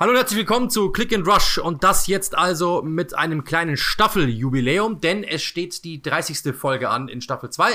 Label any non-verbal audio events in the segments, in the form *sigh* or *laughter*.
Hallo und herzlich willkommen zu Click and Rush und das jetzt also mit einem kleinen Staffeljubiläum, denn es steht die 30. Folge an in Staffel 2.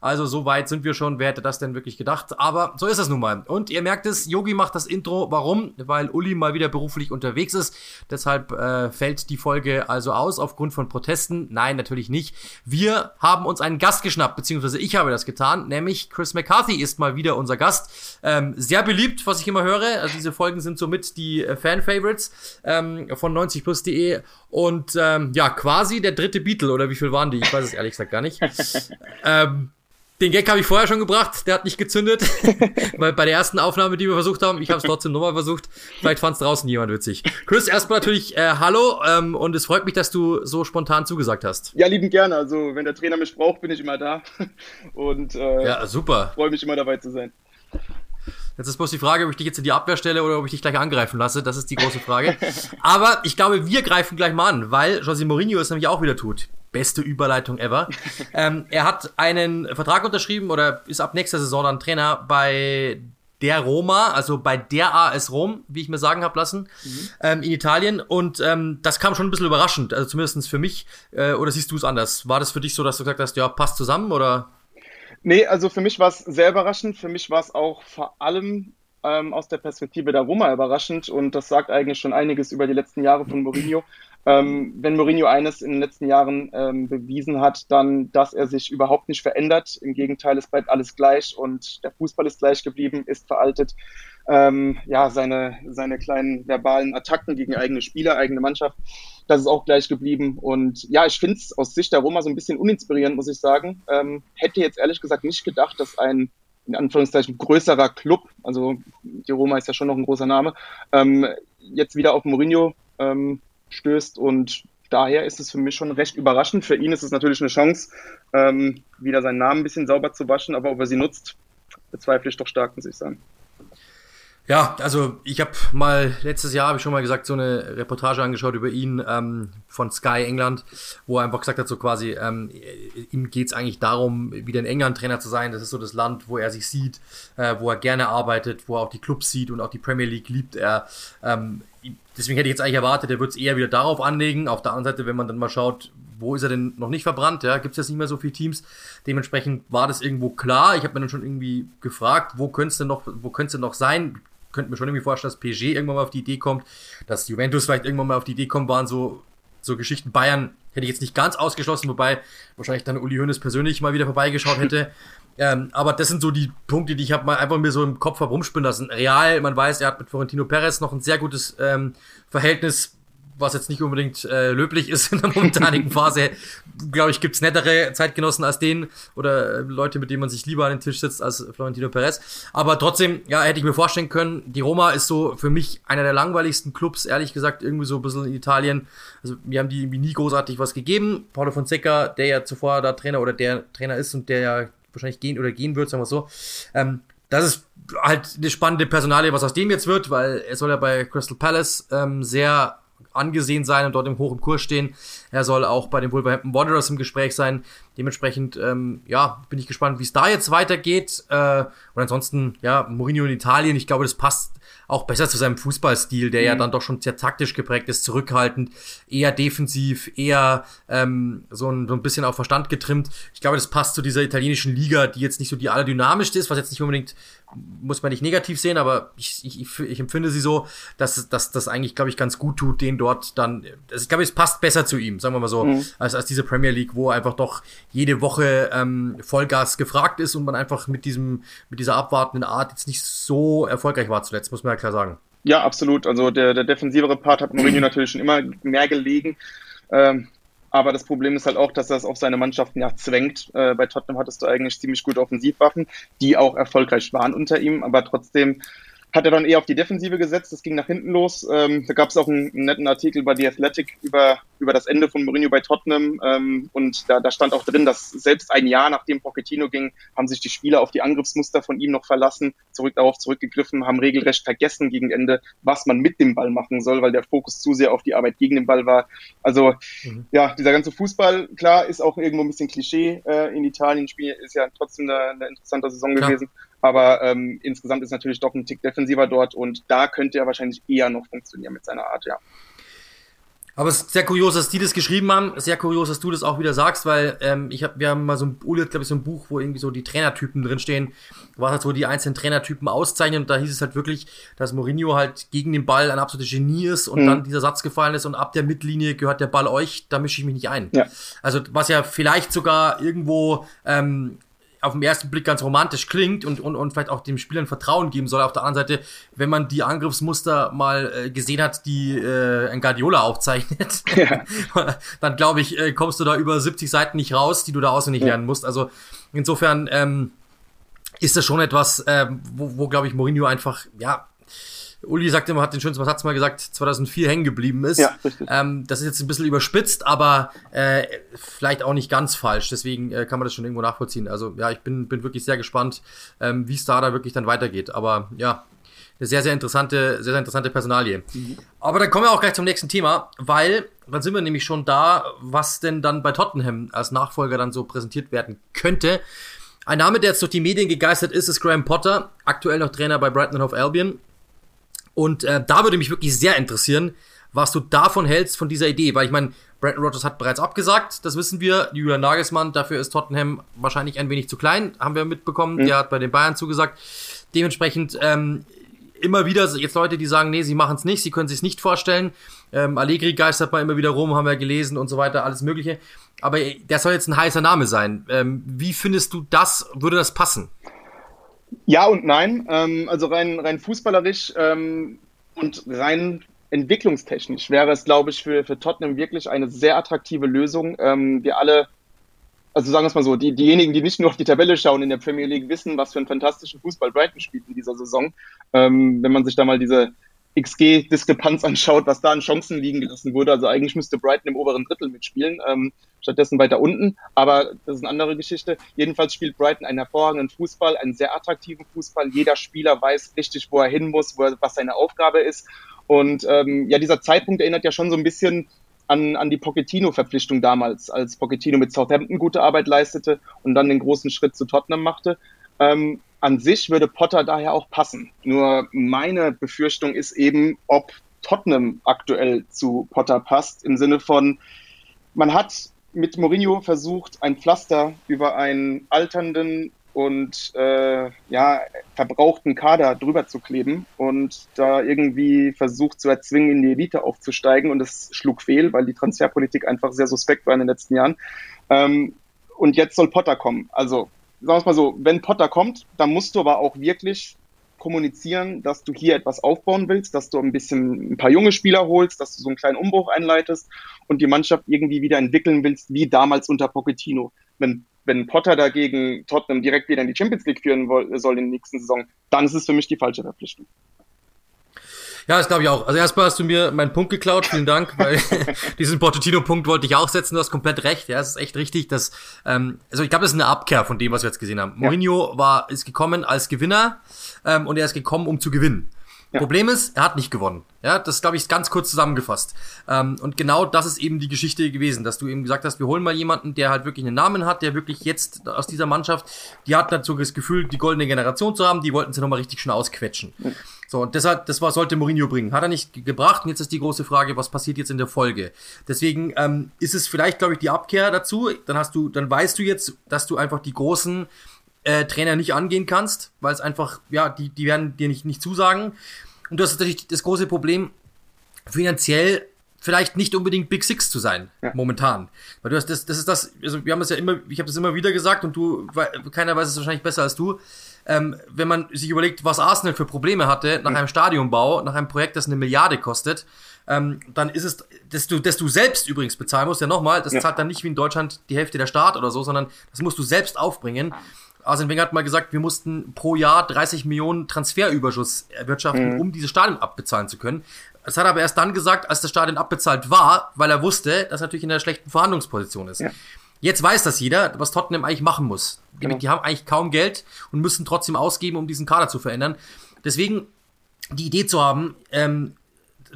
Also so weit sind wir schon, wer hätte das denn wirklich gedacht? Aber so ist es nun mal. Und ihr merkt es, Yogi macht das Intro. Warum? Weil Uli mal wieder beruflich unterwegs ist. Deshalb äh, fällt die Folge also aus aufgrund von Protesten. Nein, natürlich nicht. Wir haben uns einen Gast geschnappt, beziehungsweise ich habe das getan, nämlich Chris McCarthy ist mal wieder unser Gast. Ähm, sehr beliebt, was ich immer höre. Also diese Folgen sind somit die äh, Fan-Favorites ähm, von 90plus.de und ähm, ja, quasi der dritte Beatle oder wie viel waren die? Ich weiß es ehrlich gesagt gar nicht. *laughs* ähm, den Gag habe ich vorher schon gebracht, der hat nicht gezündet. *laughs* Weil bei der ersten Aufnahme, die wir versucht haben, ich habe es trotzdem nochmal versucht. Vielleicht fand es draußen jemand witzig. Chris, erstmal natürlich äh, Hallo ähm, und es freut mich, dass du so spontan zugesagt hast. Ja, lieben gerne. Also wenn der Trainer mich braucht, bin ich immer da. *laughs* Und äh, ja, super. freue mich immer dabei zu sein. Jetzt ist bloß die Frage, ob ich dich jetzt in die Abwehr stelle oder ob ich dich gleich angreifen lasse. Das ist die große Frage. *laughs* Aber ich glaube, wir greifen gleich mal an, weil José Mourinho es nämlich auch wieder tut. Beste Überleitung ever. *laughs* ähm, er hat einen Vertrag unterschrieben oder ist ab nächster Saison dann Trainer bei der Roma, also bei der AS Rom, wie ich mir sagen habe lassen, mhm. ähm, in Italien. Und ähm, das kam schon ein bisschen überraschend, also zumindest für mich. Äh, oder siehst du es anders? War das für dich so, dass du gesagt hast, ja, passt zusammen oder? Nee, also für mich war es sehr überraschend. Für mich war es auch vor allem ähm, aus der Perspektive der Roma überraschend und das sagt eigentlich schon einiges über die letzten Jahre von Mourinho. Ähm, wenn Mourinho eines in den letzten Jahren ähm, bewiesen hat, dann, dass er sich überhaupt nicht verändert. Im Gegenteil, es bleibt alles gleich und der Fußball ist gleich geblieben, ist veraltet. Ähm, ja, seine, seine kleinen verbalen Attacken gegen eigene Spieler, eigene Mannschaft das ist auch gleich geblieben. Und ja, ich finde es aus Sicht der Roma so ein bisschen uninspirierend, muss ich sagen. Ähm, hätte jetzt ehrlich gesagt nicht gedacht, dass ein in Anführungszeichen größerer Club, also die Roma ist ja schon noch ein großer Name, ähm, jetzt wieder auf Mourinho ähm, stößt und daher ist es für mich schon recht überraschend. Für ihn ist es natürlich eine Chance, ähm, wieder seinen Namen ein bisschen sauber zu waschen, aber ob er sie nutzt, bezweifle ich doch stark, muss ich sagen. Ja, also ich habe mal letztes Jahr habe ich schon mal gesagt so eine Reportage angeschaut über ihn ähm, von Sky England, wo er einfach gesagt hat so quasi ähm, ihm geht's eigentlich darum wieder in England Trainer zu sein. Das ist so das Land, wo er sich sieht, äh, wo er gerne arbeitet, wo er auch die Clubs sieht und auch die Premier League liebt er. Ähm, deswegen hätte ich jetzt eigentlich erwartet, er wird es eher wieder darauf anlegen. Auf der anderen Seite, wenn man dann mal schaut, wo ist er denn noch nicht verbrannt? Ja, gibt es jetzt nicht mehr so viele Teams. Dementsprechend war das irgendwo klar. Ich habe mir dann schon irgendwie gefragt, wo könnte es denn noch, wo könnte noch sein? Könnte mir schon irgendwie vorstellen, dass PSG irgendwann mal auf die Idee kommt, dass Juventus vielleicht irgendwann mal auf die Idee kommt, waren so, so Geschichten. Bayern hätte ich jetzt nicht ganz ausgeschlossen, wobei wahrscheinlich dann Uli Hoeneß persönlich mal wieder vorbeigeschaut hätte. *laughs* ähm, aber das sind so die Punkte, die ich habe mal einfach mir so im Kopf herumspinnen lassen. Real, man weiß, er hat mit Florentino Perez noch ein sehr gutes ähm, Verhältnis was jetzt nicht unbedingt äh, löblich ist in der momentanigen Phase, *laughs* glaube ich, gibt's nettere Zeitgenossen als den oder äh, Leute, mit denen man sich lieber an den Tisch setzt als Florentino Perez. Aber trotzdem, ja, hätte ich mir vorstellen können, die Roma ist so für mich einer der langweiligsten Clubs, ehrlich gesagt, irgendwie so ein bisschen in Italien. Also wir haben die irgendwie nie großartig was gegeben. Paulo Fonseca, der ja zuvor da Trainer oder der Trainer ist und der ja wahrscheinlich gehen oder gehen wird, sagen wir so. Ähm, das ist halt eine spannende Personalie, was aus dem jetzt wird, weil er soll ja bei Crystal Palace ähm, sehr angesehen sein und dort im hohen Kurs stehen. Er soll auch bei den Wolverhampton Wanderers im Gespräch sein. Dementsprechend, ähm, ja, bin ich gespannt, wie es da jetzt weitergeht. Äh, und ansonsten, ja, Mourinho in Italien, ich glaube, das passt auch besser zu seinem Fußballstil, der mhm. ja dann doch schon sehr taktisch geprägt ist, zurückhaltend, eher defensiv, eher ähm, so, ein, so ein bisschen auf Verstand getrimmt. Ich glaube, das passt zu dieser italienischen Liga, die jetzt nicht so die allerdynamischste ist, was jetzt nicht unbedingt, muss man nicht negativ sehen, aber ich, ich, ich, empfinde sie so, dass, dass das eigentlich, glaube ich, ganz gut tut, den dort dann, also ich glaube, es passt besser zu ihm, sagen wir mal so, mhm. als, als diese Premier League, wo einfach doch jede Woche ähm, Vollgas gefragt ist und man einfach mit diesem, mit dieser abwartenden Art jetzt nicht so erfolgreich war zuletzt, muss man ja klar sagen. Ja, absolut. Also der, der defensivere Part hat Mourinho natürlich schon immer mehr gelegen. Ähm, aber das Problem ist halt auch, dass er es auf seine Mannschaften ja zwängt. Äh, bei Tottenham hattest du eigentlich ziemlich gute Offensivwaffen, die auch erfolgreich waren unter ihm, aber trotzdem hat er dann eher auf die Defensive gesetzt. Das ging nach hinten los. Ähm, da gab es auch einen, einen, netten Artikel bei The Athletic über, über das Ende von Mourinho bei Tottenham. Ähm, und da, da stand auch drin, dass selbst ein Jahr nachdem Pochettino ging, haben sich die Spieler auf die Angriffsmuster von ihm noch verlassen, zurück darauf zurückgegriffen, haben regelrecht vergessen gegen Ende, was man mit dem Ball machen soll, weil der Fokus zu sehr auf die Arbeit gegen den Ball war. Also mhm. ja, dieser ganze Fußball, klar, ist auch irgendwo ein bisschen Klischee äh, in Italien. Spiel ist ja trotzdem eine, eine interessante Saison klar. gewesen. Aber ähm, insgesamt ist natürlich doch ein Tick defensiver dort und da könnte er wahrscheinlich eher noch funktionieren mit seiner Art, ja. Aber es ist sehr kurios, dass die das geschrieben haben. Sehr kurios, dass du das auch wieder sagst, weil ähm, ich hab, wir haben mal so ein, Uli glaube ich, so ein Buch, wo irgendwie so die Trainertypen drinstehen, was halt so die einzelnen Trainertypen auszeichnen. Und da hieß es halt wirklich, dass Mourinho halt gegen den Ball ein absolutes Genie ist und mhm. dann dieser Satz gefallen ist und ab der Mittellinie gehört der Ball euch, da mische ich mich nicht ein. Ja. Also was ja vielleicht sogar irgendwo ähm, auf den ersten Blick ganz romantisch klingt und, und, und vielleicht auch dem Spielern Vertrauen geben soll. Auf der anderen Seite, wenn man die Angriffsmuster mal äh, gesehen hat, die äh, ein Guardiola aufzeichnet, ja. *laughs* dann glaube ich, äh, kommst du da über 70 Seiten nicht raus, die du da auswendig ja. lernen musst. Also insofern ähm, ist das schon etwas, äh, wo, wo glaube ich, Mourinho einfach, ja, Uli sagt immer, hat den schönsten Satz mal gesagt, 2004 hängen geblieben ist. Ja, richtig. Ähm, das ist jetzt ein bisschen überspitzt, aber äh, vielleicht auch nicht ganz falsch. Deswegen äh, kann man das schon irgendwo nachvollziehen. Also ja, ich bin, bin wirklich sehr gespannt, ähm, wie es da, da wirklich dann weitergeht. Aber ja, eine sehr, sehr interessante, sehr, sehr interessante Personalie. Mhm. Aber dann kommen wir auch gleich zum nächsten Thema, weil dann sind wir nämlich schon da, was denn dann bei Tottenham als Nachfolger dann so präsentiert werden könnte. Ein Name, der jetzt durch die Medien gegeistert ist, ist Graham Potter, aktuell noch Trainer bei Brighton Hove Albion. Und äh, da würde mich wirklich sehr interessieren, was du davon hältst, von dieser Idee. Weil ich meine, Brandon Rogers hat bereits abgesagt, das wissen wir. Julian Nagelsmann, dafür ist Tottenham wahrscheinlich ein wenig zu klein, haben wir mitbekommen. Mhm. Der hat bei den Bayern zugesagt. Dementsprechend ähm, immer wieder jetzt Leute, die sagen, nee, sie machen es nicht, sie können sich nicht vorstellen. Ähm, Allegri geistert mal immer wieder rum, haben wir gelesen und so weiter, alles Mögliche. Aber der soll jetzt ein heißer Name sein. Ähm, wie findest du das? Würde das passen? Ja und nein. Ähm, also rein, rein fußballerisch ähm, und rein entwicklungstechnisch wäre es, glaube ich, für, für Tottenham wirklich eine sehr attraktive Lösung. Ähm, wir alle, also sagen wir es mal so, die, diejenigen, die nicht nur auf die Tabelle schauen in der Premier League, wissen, was für einen fantastischen Fußball Brighton spielt in dieser Saison. Ähm, wenn man sich da mal diese XG-Diskrepanz anschaut, was da an Chancen liegen gelassen wurde. Also eigentlich müsste Brighton im oberen Drittel mitspielen, ähm, stattdessen weiter unten. Aber das ist eine andere Geschichte. Jedenfalls spielt Brighton einen hervorragenden Fußball, einen sehr attraktiven Fußball. Jeder Spieler weiß richtig, wo er hin muss, er, was seine Aufgabe ist. Und ähm, ja, dieser Zeitpunkt erinnert ja schon so ein bisschen an, an die Pochettino-Verpflichtung damals, als Pochettino mit Southampton gute Arbeit leistete und dann den großen Schritt zu Tottenham machte. Ähm, an sich würde Potter daher auch passen. Nur meine Befürchtung ist eben, ob Tottenham aktuell zu Potter passt, im Sinne von, man hat mit Mourinho versucht, ein Pflaster über einen alternden und äh, ja, verbrauchten Kader drüber zu kleben und da irgendwie versucht zu erzwingen, in die Elite aufzusteigen. Und es schlug fehl, weil die Transferpolitik einfach sehr suspekt war in den letzten Jahren. Ähm, und jetzt soll Potter kommen. Also sagen wir es mal so, wenn Potter kommt, dann musst du aber auch wirklich kommunizieren, dass du hier etwas aufbauen willst, dass du ein bisschen ein paar junge Spieler holst, dass du so einen kleinen Umbruch einleitest und die Mannschaft irgendwie wieder entwickeln willst, wie damals unter Pochettino. Wenn, wenn Potter dagegen Tottenham direkt wieder in die Champions League führen soll in der nächsten Saison, dann ist es für mich die falsche Verpflichtung. Ja, das glaube ich auch. Also erstmal hast du mir meinen Punkt geklaut, vielen Dank, *laughs* weil *laughs* diesen Portotino-Punkt wollte ich auch setzen, du hast komplett recht. Ja, es ist echt richtig, dass, ähm, also ich glaube, das ist eine Abkehr von dem, was wir jetzt gesehen haben. Ja. Mourinho war, ist gekommen als Gewinner ähm, und er ist gekommen, um zu gewinnen. Ja. Problem ist, er hat nicht gewonnen. Ja, das glaube ich ganz kurz zusammengefasst. Ähm, und genau das ist eben die Geschichte gewesen, dass du eben gesagt hast, wir holen mal jemanden, der halt wirklich einen Namen hat, der wirklich jetzt aus dieser Mannschaft, die hat dazu das Gefühl, die goldene Generation zu haben, die wollten sie nochmal richtig schön ausquetschen. Mhm. So, und deshalb, das war, sollte Mourinho bringen. Hat er nicht gebracht. Und jetzt ist die große Frage, was passiert jetzt in der Folge? Deswegen ähm, ist es vielleicht, glaube ich, die Abkehr dazu. Dann hast du, dann weißt du jetzt, dass du einfach die großen äh, Trainer nicht angehen kannst, weil es einfach, ja, die, die werden dir nicht, nicht zusagen. Und das ist natürlich das große Problem, finanziell vielleicht nicht unbedingt Big Six zu sein, ja. momentan. Weil du hast das, das ist das, also wir haben das ja immer, ich habe das immer wieder gesagt und du, keiner weiß es wahrscheinlich besser als du. Ähm, wenn man sich überlegt, was Arsenal für Probleme hatte nach einem Stadionbau, nach einem Projekt, das eine Milliarde kostet, ähm, dann ist es, dass du, dass du selbst übrigens bezahlen musst, ja nochmal, das ja. zahlt dann nicht wie in Deutschland die Hälfte der Staat oder so, sondern das musst du selbst aufbringen. Arsene Wenger hat mal gesagt, wir mussten pro Jahr 30 Millionen Transferüberschuss erwirtschaften, mhm. um dieses Stadion abbezahlen zu können. Das hat er aber erst dann gesagt, als das Stadion abbezahlt war, weil er wusste, dass er natürlich in einer schlechten Verhandlungsposition ist. Ja. Jetzt weiß das jeder, was Tottenham eigentlich machen muss. Genau. Die haben eigentlich kaum Geld und müssen trotzdem ausgeben, um diesen Kader zu verändern. Deswegen die Idee zu haben, ähm,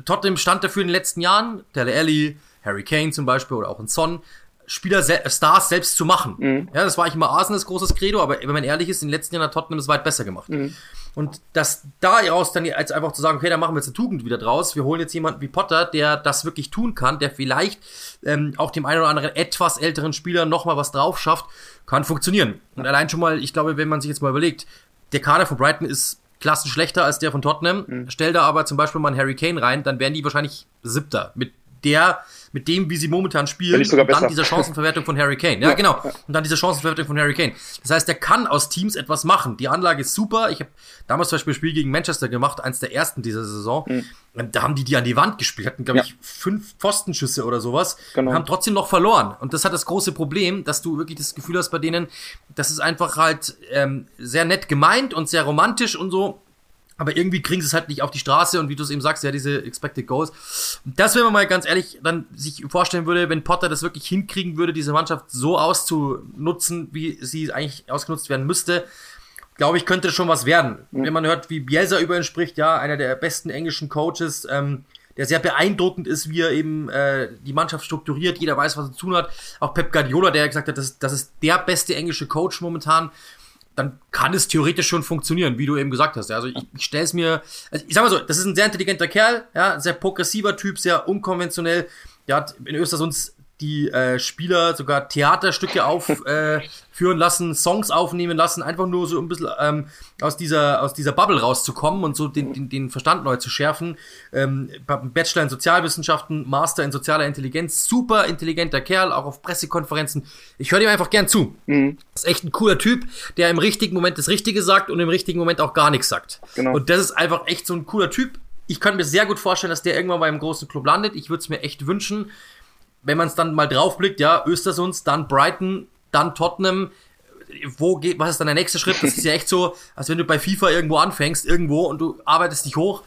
Tottenham stand dafür in den letzten Jahren, Dele Alli, Harry Kane zum Beispiel oder auch ein Son, Spieler, se Stars selbst zu machen. Mhm. Ja, das war ich immer Arsenals großes Credo, aber wenn man ehrlich ist, in den letzten Jahren hat Tottenham es weit besser gemacht. Mhm. Und dass daraus dann jetzt einfach zu sagen, okay, dann machen wir jetzt eine Tugend wieder draus. Wir holen jetzt jemanden wie Potter, der das wirklich tun kann, der vielleicht ähm, auch dem einen oder anderen etwas älteren Spieler nochmal was drauf schafft, kann funktionieren. Und allein schon mal, ich glaube, wenn man sich jetzt mal überlegt, der Kader von Brighton ist klassen schlechter als der von Tottenham. Mhm. Stell da aber zum Beispiel mal einen Harry Kane rein, dann wären die wahrscheinlich siebter. Mit der mit dem, wie sie momentan spielen, und dann dieser Chancenverwertung von Harry Kane. Ja, ja genau. Und dann diese Chancenverwertung von Harry Kane. Das heißt, der kann aus Teams etwas machen. Die Anlage ist super. Ich habe damals zum Beispiel ein Spiel gegen Manchester gemacht, eins der ersten dieser Saison. Mhm. Da haben die die an die Wand gespielt, hatten, glaube ja. ich, fünf Pfostenschüsse oder sowas. Genau. Und haben trotzdem noch verloren. Und das hat das große Problem, dass du wirklich das Gefühl hast bei denen, das ist einfach halt ähm, sehr nett gemeint und sehr romantisch und so aber irgendwie kriegen sie es halt nicht auf die Straße und wie du es eben sagst, ja, diese Expected Goals. Das, wenn man mal ganz ehrlich dann sich vorstellen würde, wenn Potter das wirklich hinkriegen würde, diese Mannschaft so auszunutzen, wie sie eigentlich ausgenutzt werden müsste, glaube ich, könnte schon was werden. Mhm. Wenn man hört, wie Bielsa über ihn spricht, ja, einer der besten englischen Coaches, ähm, der sehr beeindruckend ist, wie er eben äh, die Mannschaft strukturiert, jeder weiß, was er zu tun hat. Auch Pep Guardiola, der gesagt hat, das, das ist der beste englische Coach momentan dann kann es theoretisch schon funktionieren, wie du eben gesagt hast. Also ich, ich stelle es mir, also ich sag mal so, das ist ein sehr intelligenter Kerl, ja, sehr progressiver Typ, sehr unkonventionell. Der hat in Östersund die äh, Spieler sogar Theaterstücke aufführen *laughs* äh, lassen, Songs aufnehmen lassen, einfach nur so ein bisschen ähm, aus dieser aus dieser Bubble rauszukommen und so den, den, den Verstand neu zu schärfen. Ähm, Bachelor in Sozialwissenschaften, Master in sozialer Intelligenz, super intelligenter Kerl, auch auf Pressekonferenzen. Ich höre ihm einfach gern zu. Mhm. Ist echt ein cooler Typ, der im richtigen Moment das Richtige sagt und im richtigen Moment auch gar nichts sagt. Genau. Und das ist einfach echt so ein cooler Typ. Ich kann mir sehr gut vorstellen, dass der irgendwann bei einem großen Club landet. Ich würde es mir echt wünschen wenn man es dann mal draufblickt, ja, Östersunds, dann Brighton, dann Tottenham, wo geht, was ist dann der nächste Schritt? Das ist ja echt so, als wenn du bei FIFA irgendwo anfängst, irgendwo und du arbeitest dich hoch.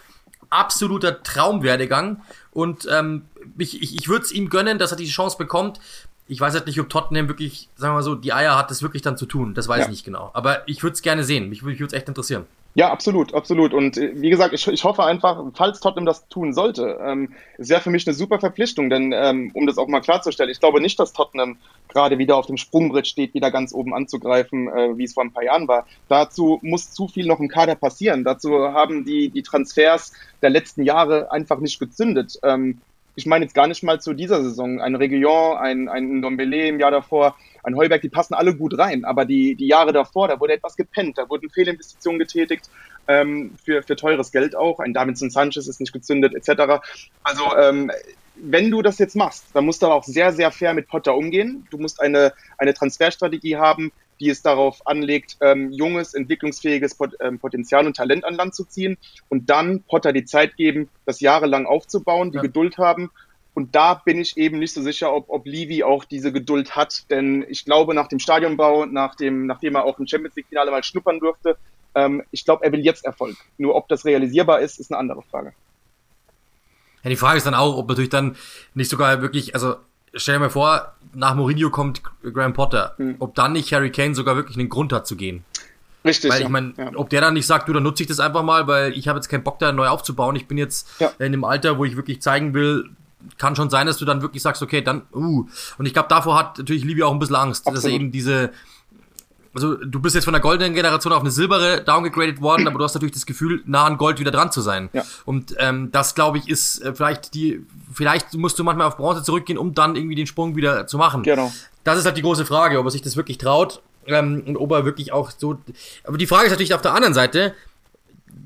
Absoluter Traumwerdegang. Und ähm, ich, ich, ich würde es ihm gönnen, dass er diese Chance bekommt. Ich weiß halt nicht, ob Tottenham wirklich, sagen wir mal so, die Eier hat, das wirklich dann zu tun. Das weiß ja. ich nicht genau. Aber ich würde es gerne sehen. Mich, mich würde es echt interessieren. Ja, absolut, absolut. Und äh, wie gesagt, ich, ich hoffe einfach, falls Tottenham das tun sollte, ähm, es wäre für mich eine super Verpflichtung, denn ähm, um das auch mal klarzustellen, ich glaube nicht, dass Tottenham gerade wieder auf dem Sprungbrett steht, wieder ganz oben anzugreifen, äh, wie es vor ein paar Jahren war. Dazu muss zu viel noch im Kader passieren. Dazu haben die, die Transfers der letzten Jahre einfach nicht gezündet. Ähm, ich meine jetzt gar nicht mal zu dieser Saison. Ein Region, ein, ein Dombele im Jahr davor, ein Heuberg, die passen alle gut rein. Aber die, die Jahre davor, da wurde etwas gepennt, da wurden Fehlinvestitionen getätigt, ähm, für, für teures Geld auch. Ein Davidson Sanchez ist nicht gezündet, etc. Also, ähm, wenn du das jetzt machst, dann musst du auch sehr, sehr fair mit Potter umgehen. Du musst eine, eine Transferstrategie haben, die es darauf anlegt, ähm, junges, entwicklungsfähiges Pot ähm, Potenzial und Talent an Land zu ziehen und dann Potter die Zeit geben, das jahrelang aufzubauen, die ja. Geduld haben. Und da bin ich eben nicht so sicher, ob, ob Levy auch diese Geduld hat, denn ich glaube, nach dem Stadionbau, nach dem, nachdem er auch im Champions League-Finale mal schnuppern durfte, ähm, ich glaube, er will jetzt Erfolg. Nur ob das realisierbar ist, ist eine andere Frage. Ja, die Frage ist dann auch, ob natürlich dann nicht sogar wirklich, also stell dir mal vor, nach Mourinho kommt Graham Potter. Hm. Ob dann nicht Harry Kane sogar wirklich einen Grund hat zu gehen. Richtig. Weil ich meine, ja. ob der dann nicht sagt, du, dann nutze ich das einfach mal, weil ich habe jetzt keinen Bock da neu aufzubauen. Ich bin jetzt ja. in dem Alter, wo ich wirklich zeigen will, kann schon sein, dass du dann wirklich sagst, okay, dann, uh. Und ich glaube, davor hat natürlich Livia auch ein bisschen Angst, Absolut. dass er eben diese, also du bist jetzt von der goldenen Generation auf eine silbere downgegradet worden, aber du hast natürlich das Gefühl, nah an Gold wieder dran zu sein. Ja. Und ähm, das, glaube ich, ist äh, vielleicht die, vielleicht musst du manchmal auf Bronze zurückgehen, um dann irgendwie den Sprung wieder zu machen. Genau. Das ist halt die große Frage, ob er sich das wirklich traut ähm, und ob er wirklich auch so. Aber die Frage ist natürlich auf der anderen Seite,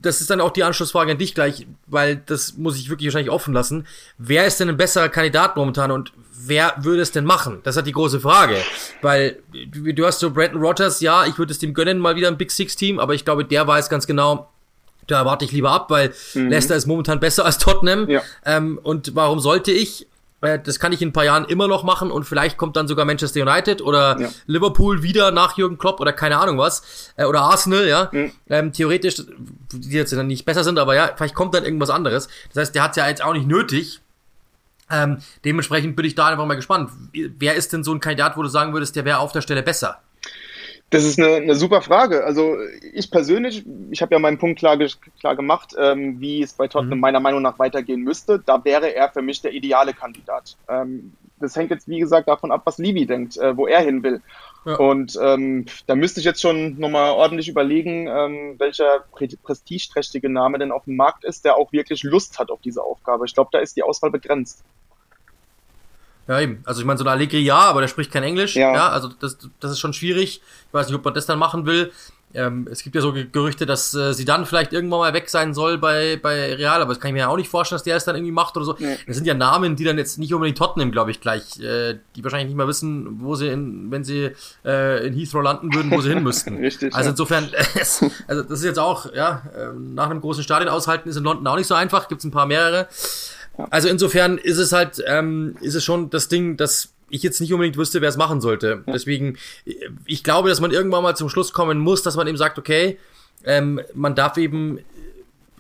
das ist dann auch die Anschlussfrage an dich gleich, weil das muss ich wirklich wahrscheinlich offen lassen. Wer ist denn ein besserer Kandidat momentan und wer würde es denn machen? Das ist die große Frage. Weil du, du hast so Brandon Rogers, ja, ich würde es dem gönnen, mal wieder ein Big Six Team, aber ich glaube, der weiß ganz genau, da warte ich lieber ab, weil mhm. Leicester ist momentan besser als Tottenham. Ja. Ähm, und warum sollte ich? Äh, das kann ich in ein paar Jahren immer noch machen und vielleicht kommt dann sogar Manchester United oder ja. Liverpool wieder nach Jürgen Klopp oder keine Ahnung was. Äh, oder Arsenal, ja. Mhm. Ähm, theoretisch, die jetzt dann nicht besser sind, aber ja, vielleicht kommt dann irgendwas anderes. Das heißt, der hat ja jetzt auch nicht nötig, ähm, dementsprechend bin ich da einfach mal gespannt. Wer ist denn so ein Kandidat, wo du sagen würdest, der wäre auf der Stelle besser? Das ist eine, eine super Frage. Also ich persönlich, ich habe ja meinen Punkt klar, klar gemacht, ähm, wie es bei Tottenham mhm. meiner Meinung nach weitergehen müsste. Da wäre er für mich der ideale Kandidat. Ähm, das hängt jetzt, wie gesagt, davon ab, was Livi denkt, äh, wo er hin will. Ja. Und ähm, da müsste ich jetzt schon nochmal ordentlich überlegen, ähm, welcher prestigeträchtige Name denn auf dem Markt ist, der auch wirklich Lust hat auf diese Aufgabe. Ich glaube, da ist die Auswahl begrenzt. Ja, eben. Also ich meine, so ein Allegri ja, aber der spricht kein Englisch. Ja. ja also das, das ist schon schwierig. Ich weiß nicht, ob man das dann machen will. Ähm, es gibt ja so Gerüchte, dass äh, sie dann vielleicht irgendwann mal weg sein soll bei, bei Real, aber das kann ich mir ja auch nicht vorstellen, dass der es dann irgendwie macht oder so. Nee. Das sind ja Namen, die dann jetzt nicht unbedingt Tottenham, glaube ich, gleich, äh, die wahrscheinlich nicht mal wissen, wo sie, in, wenn sie äh, in Heathrow landen würden, wo sie hin müssten. *laughs* Richtig. Also insofern, *laughs* also das ist jetzt auch, ja, äh, nach einem großen Stadion aushalten ist in London auch nicht so einfach, gibt es ein paar mehrere. Also insofern ist es halt, ähm, ist es schon das Ding, dass ich jetzt nicht unbedingt wüsste, wer es machen sollte. Ja. Deswegen, ich glaube, dass man irgendwann mal zum Schluss kommen muss, dass man eben sagt, okay, ähm, man darf eben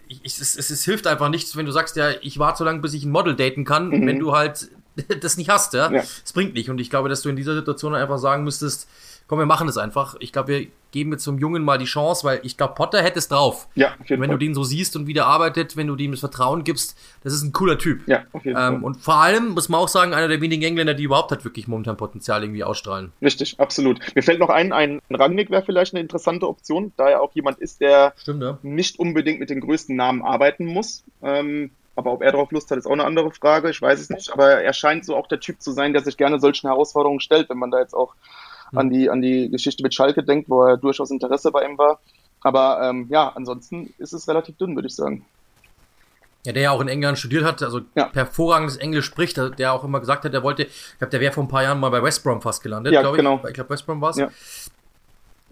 ich, es, es, es, hilft einfach nichts, wenn du sagst, ja, ich warte so lange, bis ich ein Model daten kann, mhm. wenn du halt *laughs* das nicht hast, ja. Es ja. bringt nicht. Und ich glaube, dass du in dieser Situation einfach sagen müsstest, komm, wir machen das einfach. Ich glaube, wir geben jetzt zum Jungen mal die Chance, weil ich glaube, Potter hätte es drauf. Ja, auf jeden wenn Fall. du den so siehst und wie der arbeitet, wenn du dem das Vertrauen gibst, das ist ein cooler Typ. Ja, auf jeden ähm, Fall. Und vor allem, muss man auch sagen, einer der wenigen Engländer, die überhaupt hat wirklich momentan Potenzial irgendwie ausstrahlen. Richtig, absolut. Mir fällt noch ein, ein Rangnick wäre vielleicht eine interessante Option, da er auch jemand ist, der Stimmt, ja. nicht unbedingt mit den größten Namen arbeiten muss. Ähm, aber ob er darauf Lust hat, ist auch eine andere Frage. Ich weiß es nicht. Aber er scheint so auch der Typ zu sein, der sich gerne solchen Herausforderungen stellt, wenn man da jetzt auch an die, an die Geschichte mit Schalke denkt, wo er durchaus Interesse bei ihm war. Aber ähm, ja, ansonsten ist es relativ dünn, würde ich sagen. Ja, der ja auch in England studiert hat, also ja. hervorragendes Englisch spricht, der auch immer gesagt hat, er wollte, ich glaube, der wäre vor ein paar Jahren mal bei West Brom fast gelandet, ja, glaube genau. ich. Ich glaube, West Brom war es. Ja.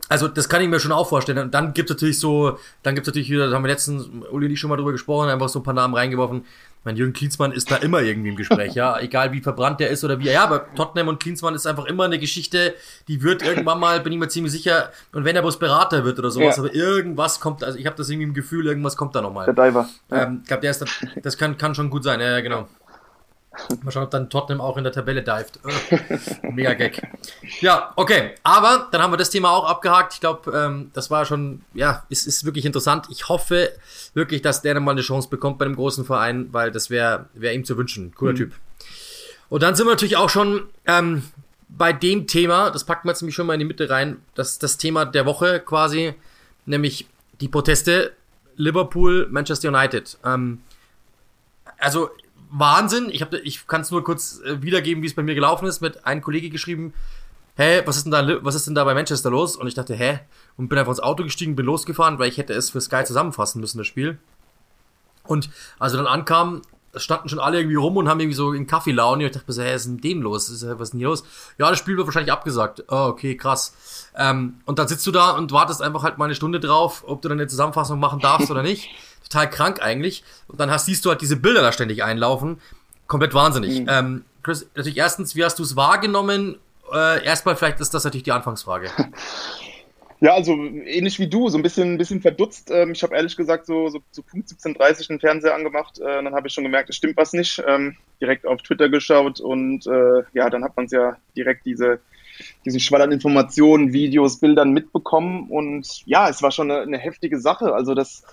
Also das kann ich mir schon auch vorstellen. Und dann gibt es natürlich so, dann gibt es natürlich wieder, da haben wir letztens, Uli und ich schon mal drüber gesprochen, einfach so ein paar Namen reingeworfen. Mein Jürgen Klinsmann ist da immer irgendwie im Gespräch, ja. Egal wie verbrannt der ist oder wie. Ja, aber Tottenham und Klinsmann ist einfach immer eine Geschichte, die wird irgendwann mal, bin ich mir ziemlich sicher, und wenn er bloß Berater wird oder sowas, ja. aber irgendwas kommt, also ich habe das irgendwie im Gefühl, irgendwas kommt da nochmal. Der Diver. Ähm, ich glaube, der ist, da, das kann, kann schon gut sein, ja, genau. Mal schauen, ob dann Tottenham auch in der Tabelle dived. Äh, mega Gag. Ja, okay. Aber dann haben wir das Thema auch abgehakt. Ich glaube, ähm, das war schon, ja, es ist wirklich interessant. Ich hoffe wirklich, dass der mal eine Chance bekommt bei einem großen Verein, weil das wäre wär ihm zu wünschen. Cooler mhm. Typ. Und dann sind wir natürlich auch schon ähm, bei dem Thema, das packen wir jetzt nämlich schon mal in die Mitte rein, das das Thema der Woche quasi, nämlich die Proteste Liverpool, Manchester United. Ähm, also Wahnsinn. Ich, hab, ich kann es nur kurz äh, wiedergeben, wie es bei mir gelaufen ist. Mit einem Kollege geschrieben, hä, was ist denn da, was ist denn da bei Manchester los? Und ich dachte, hä? Und bin einfach ins Auto gestiegen, bin losgefahren, weil ich hätte es für Sky zusammenfassen müssen, das Spiel. Und als wir dann ankamen, standen schon alle irgendwie rum und haben irgendwie so in Kaffeelaune. Und ich dachte mir so, hä, was ist denn dem los? Was ist denn hier los? Ja, das Spiel wird wahrscheinlich abgesagt. Oh, okay, krass. Ähm, und dann sitzt du da und wartest einfach halt mal eine Stunde drauf, ob du dann eine Zusammenfassung machen darfst oder nicht *laughs* total krank eigentlich. Und dann hast, siehst du halt diese Bilder da ständig einlaufen. Komplett wahnsinnig. Mhm. Ähm, Chris, natürlich erstens, wie hast du es wahrgenommen? Äh, erstmal vielleicht ist das natürlich die Anfangsfrage. *laughs* Ja, also ähnlich wie du, so ein bisschen, ein bisschen verdutzt. Ähm, ich habe ehrlich gesagt so, so zu Punkt 17.30 den Fernseher angemacht. Äh, dann habe ich schon gemerkt, es stimmt was nicht. Ähm, direkt auf Twitter geschaut und äh, ja, dann hat man es ja direkt diese, diesen Schwall an Informationen, Videos, Bildern mitbekommen. Und ja, es war schon eine, eine heftige Sache. Also das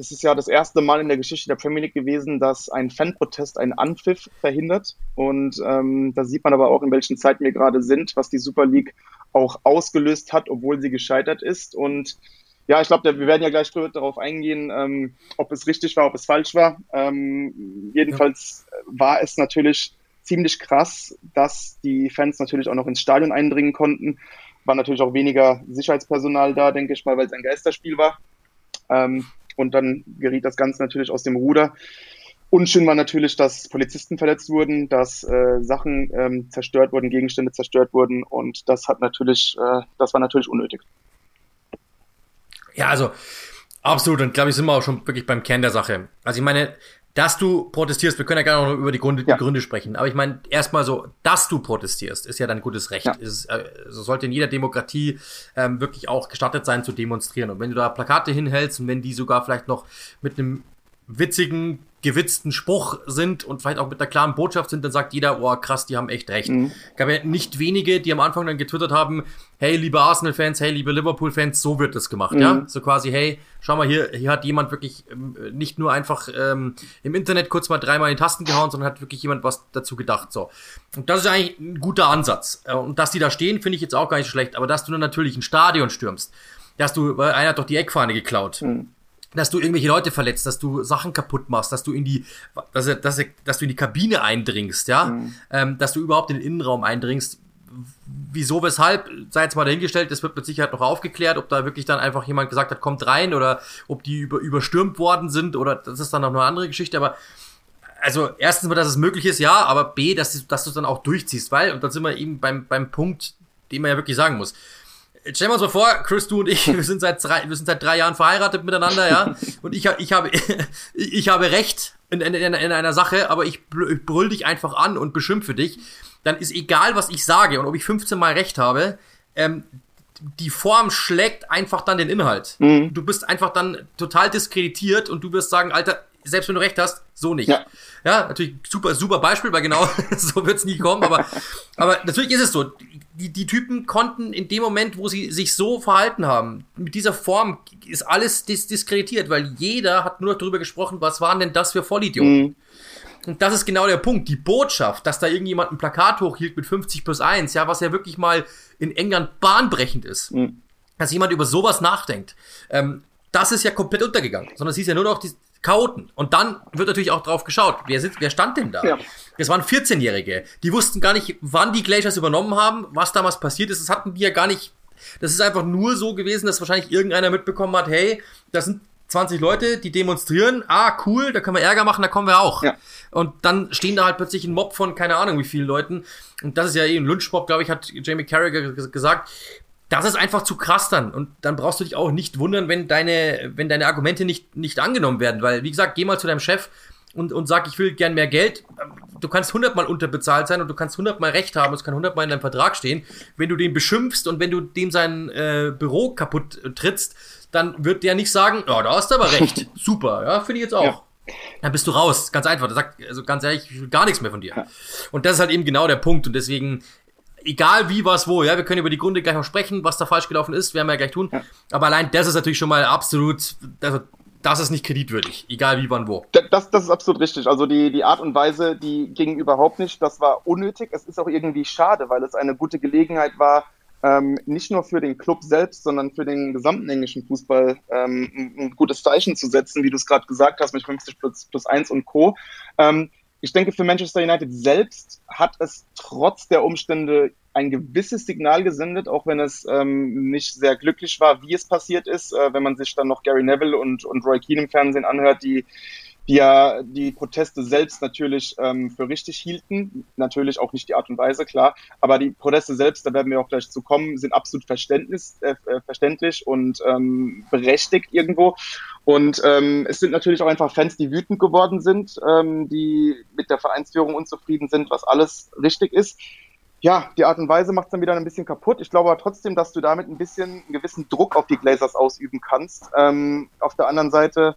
das ist ja das erste Mal in der Geschichte der Premier League gewesen, dass ein Fanprotest einen Anpfiff verhindert. Und ähm, da sieht man aber auch, in welchen Zeiten wir gerade sind, was die Super League auch ausgelöst hat, obwohl sie gescheitert ist. Und ja, ich glaube, wir werden ja gleich darauf eingehen, ähm, ob es richtig war, ob es falsch war. Ähm, jedenfalls ja. war es natürlich ziemlich krass, dass die Fans natürlich auch noch ins Stadion eindringen konnten. War natürlich auch weniger Sicherheitspersonal da, denke ich mal, weil es ein Geisterspiel war. Ähm, und dann geriet das Ganze natürlich aus dem Ruder. Unschön war natürlich, dass Polizisten verletzt wurden, dass äh, Sachen ähm, zerstört wurden, Gegenstände zerstört wurden und das hat natürlich, äh, das war natürlich unnötig. Ja, also absolut und glaube ich sind wir auch schon wirklich beim Kern der Sache. Also ich meine, dass du protestierst, wir können ja gerne noch über die Gründe, ja. die Gründe sprechen, aber ich meine, erstmal so, dass du protestierst, ist ja dein gutes Recht. Ja. Ist, äh, sollte in jeder Demokratie ähm, wirklich auch gestattet sein zu demonstrieren. Und wenn du da Plakate hinhältst und wenn die sogar vielleicht noch mit einem witzigen gewitzten Spruch sind und vielleicht auch mit einer klaren Botschaft sind, dann sagt jeder, oh krass, die haben echt recht. Mhm. gab ja nicht wenige, die am Anfang dann getwittert haben, hey, liebe Arsenal-Fans, hey, liebe Liverpool-Fans, so wird das gemacht, mhm. ja? So quasi, hey, schau mal hier, hier hat jemand wirklich ähm, nicht nur einfach ähm, im Internet kurz mal dreimal in die Tasten gehauen, sondern hat wirklich jemand was dazu gedacht, so. Und das ist eigentlich ein guter Ansatz. Äh, und dass die da stehen, finde ich jetzt auch gar nicht schlecht, aber dass du dann natürlich ein Stadion stürmst, dass du, weil einer hat doch die Eckfahne geklaut. Mhm dass du irgendwelche Leute verletzt, dass du Sachen kaputt machst, dass du in die, dass, dass, dass du in die Kabine eindringst, ja, mhm. ähm, dass du überhaupt in den Innenraum eindringst. Wieso, weshalb, sei jetzt mal dahingestellt, das wird mit Sicherheit noch aufgeklärt, ob da wirklich dann einfach jemand gesagt hat, kommt rein oder ob die über, überstürmt worden sind oder das ist dann noch eine andere Geschichte, aber also erstens mal, dass es möglich ist, ja, aber B, dass, du, dass du es dann auch durchziehst, weil, und dann sind wir eben beim, beim Punkt, den man ja wirklich sagen muss, Stellen wir uns mal vor, Chris, du und ich, *laughs* wir sind seit drei, wir sind seit drei Jahren verheiratet miteinander, ja. *laughs* Und ich, ich habe, *laughs* ich habe Recht in, in, in einer Sache, aber ich brüll dich einfach an und beschimpfe dich. Dann ist egal, was ich sage und ob ich 15 Mal Recht habe, ähm, die Form schlägt einfach dann den Inhalt. Mhm. Du bist einfach dann total diskreditiert und du wirst sagen, Alter, selbst wenn du recht hast, so nicht. Ja, ja natürlich super, super Beispiel, weil genau *laughs* so wird's nie kommen, aber, aber natürlich ist es so. Die, die Typen konnten in dem Moment, wo sie sich so verhalten haben, mit dieser Form ist alles dis diskreditiert, weil jeder hat nur darüber gesprochen, was waren denn das für Vollidioten. Mhm. Und das ist genau der Punkt. Die Botschaft, dass da irgendjemand ein Plakat hochhielt mit 50 plus 1, ja, was ja wirklich mal in England bahnbrechend ist. Mhm. Dass jemand über sowas nachdenkt. Ähm, das ist ja komplett untergegangen. Sondern es hieß ja nur noch, die, Chaoten. Und dann wird natürlich auch drauf geschaut, wer, sind, wer stand denn da? Ja. Das waren 14-Jährige. Die wussten gar nicht, wann die Glaciers übernommen haben, was damals passiert ist. Das hatten die ja gar nicht. Das ist einfach nur so gewesen, dass wahrscheinlich irgendeiner mitbekommen hat, hey, das sind 20 Leute, die demonstrieren. Ah, cool, da können wir Ärger machen, da kommen wir auch. Ja. Und dann stehen da halt plötzlich ein Mob von keine Ahnung wie vielen Leuten. Und das ist ja eh ein Lynchmob, glaube ich, hat Jamie Carragher gesagt das ist einfach zu krass dann. Und dann brauchst du dich auch nicht wundern, wenn deine, wenn deine Argumente nicht, nicht angenommen werden. Weil, wie gesagt, geh mal zu deinem Chef und, und sag, ich will gern mehr Geld. Du kannst hundertmal unterbezahlt sein und du kannst hundertmal Recht haben, es kann hundertmal in deinem Vertrag stehen. Wenn du den beschimpfst und wenn du dem sein äh, Büro kaputt äh, trittst, dann wird der nicht sagen, oh, da hast du aber recht. *laughs* Super, ja, finde ich jetzt auch. Ja. Dann bist du raus, ganz einfach. Der sagt, also ganz ehrlich, ich will gar nichts mehr von dir. Und das ist halt eben genau der Punkt. Und deswegen egal wie, was, wo, ja, wir können über die Gründe gleich noch sprechen, was da falsch gelaufen ist, werden wir ja gleich tun. Ja. Aber allein das ist natürlich schon mal absolut, also das ist nicht kreditwürdig, egal wie, wann, wo. Das, das ist absolut richtig. Also die, die Art und Weise, die ging überhaupt nicht. Das war unnötig. Es ist auch irgendwie schade, weil es eine gute Gelegenheit war, ähm, nicht nur für den Club selbst, sondern für den gesamten englischen Fußball ähm, ein, gutes Zeichen zu setzen, wie du es gerade gesagt hast, mit 50 plus, plus 1 und Co. Ähm, ich denke, für Manchester United selbst hat es trotz der Umstände ein gewisses Signal gesendet, auch wenn es ähm, nicht sehr glücklich war, wie es passiert ist. Äh, wenn man sich dann noch Gary Neville und, und Roy Keane im Fernsehen anhört, die die ja die Proteste selbst natürlich ähm, für richtig hielten. Natürlich auch nicht die Art und Weise, klar. Aber die Proteste selbst, da werden wir auch gleich zu kommen, sind absolut Verständnis, äh, äh, verständlich und ähm, berechtigt irgendwo. Und ähm, es sind natürlich auch einfach Fans, die wütend geworden sind, ähm, die mit der Vereinsführung unzufrieden sind, was alles richtig ist. Ja, die Art und Weise macht es dann wieder ein bisschen kaputt. Ich glaube aber trotzdem, dass du damit ein bisschen einen gewissen Druck auf die Glazers ausüben kannst. Ähm, auf der anderen Seite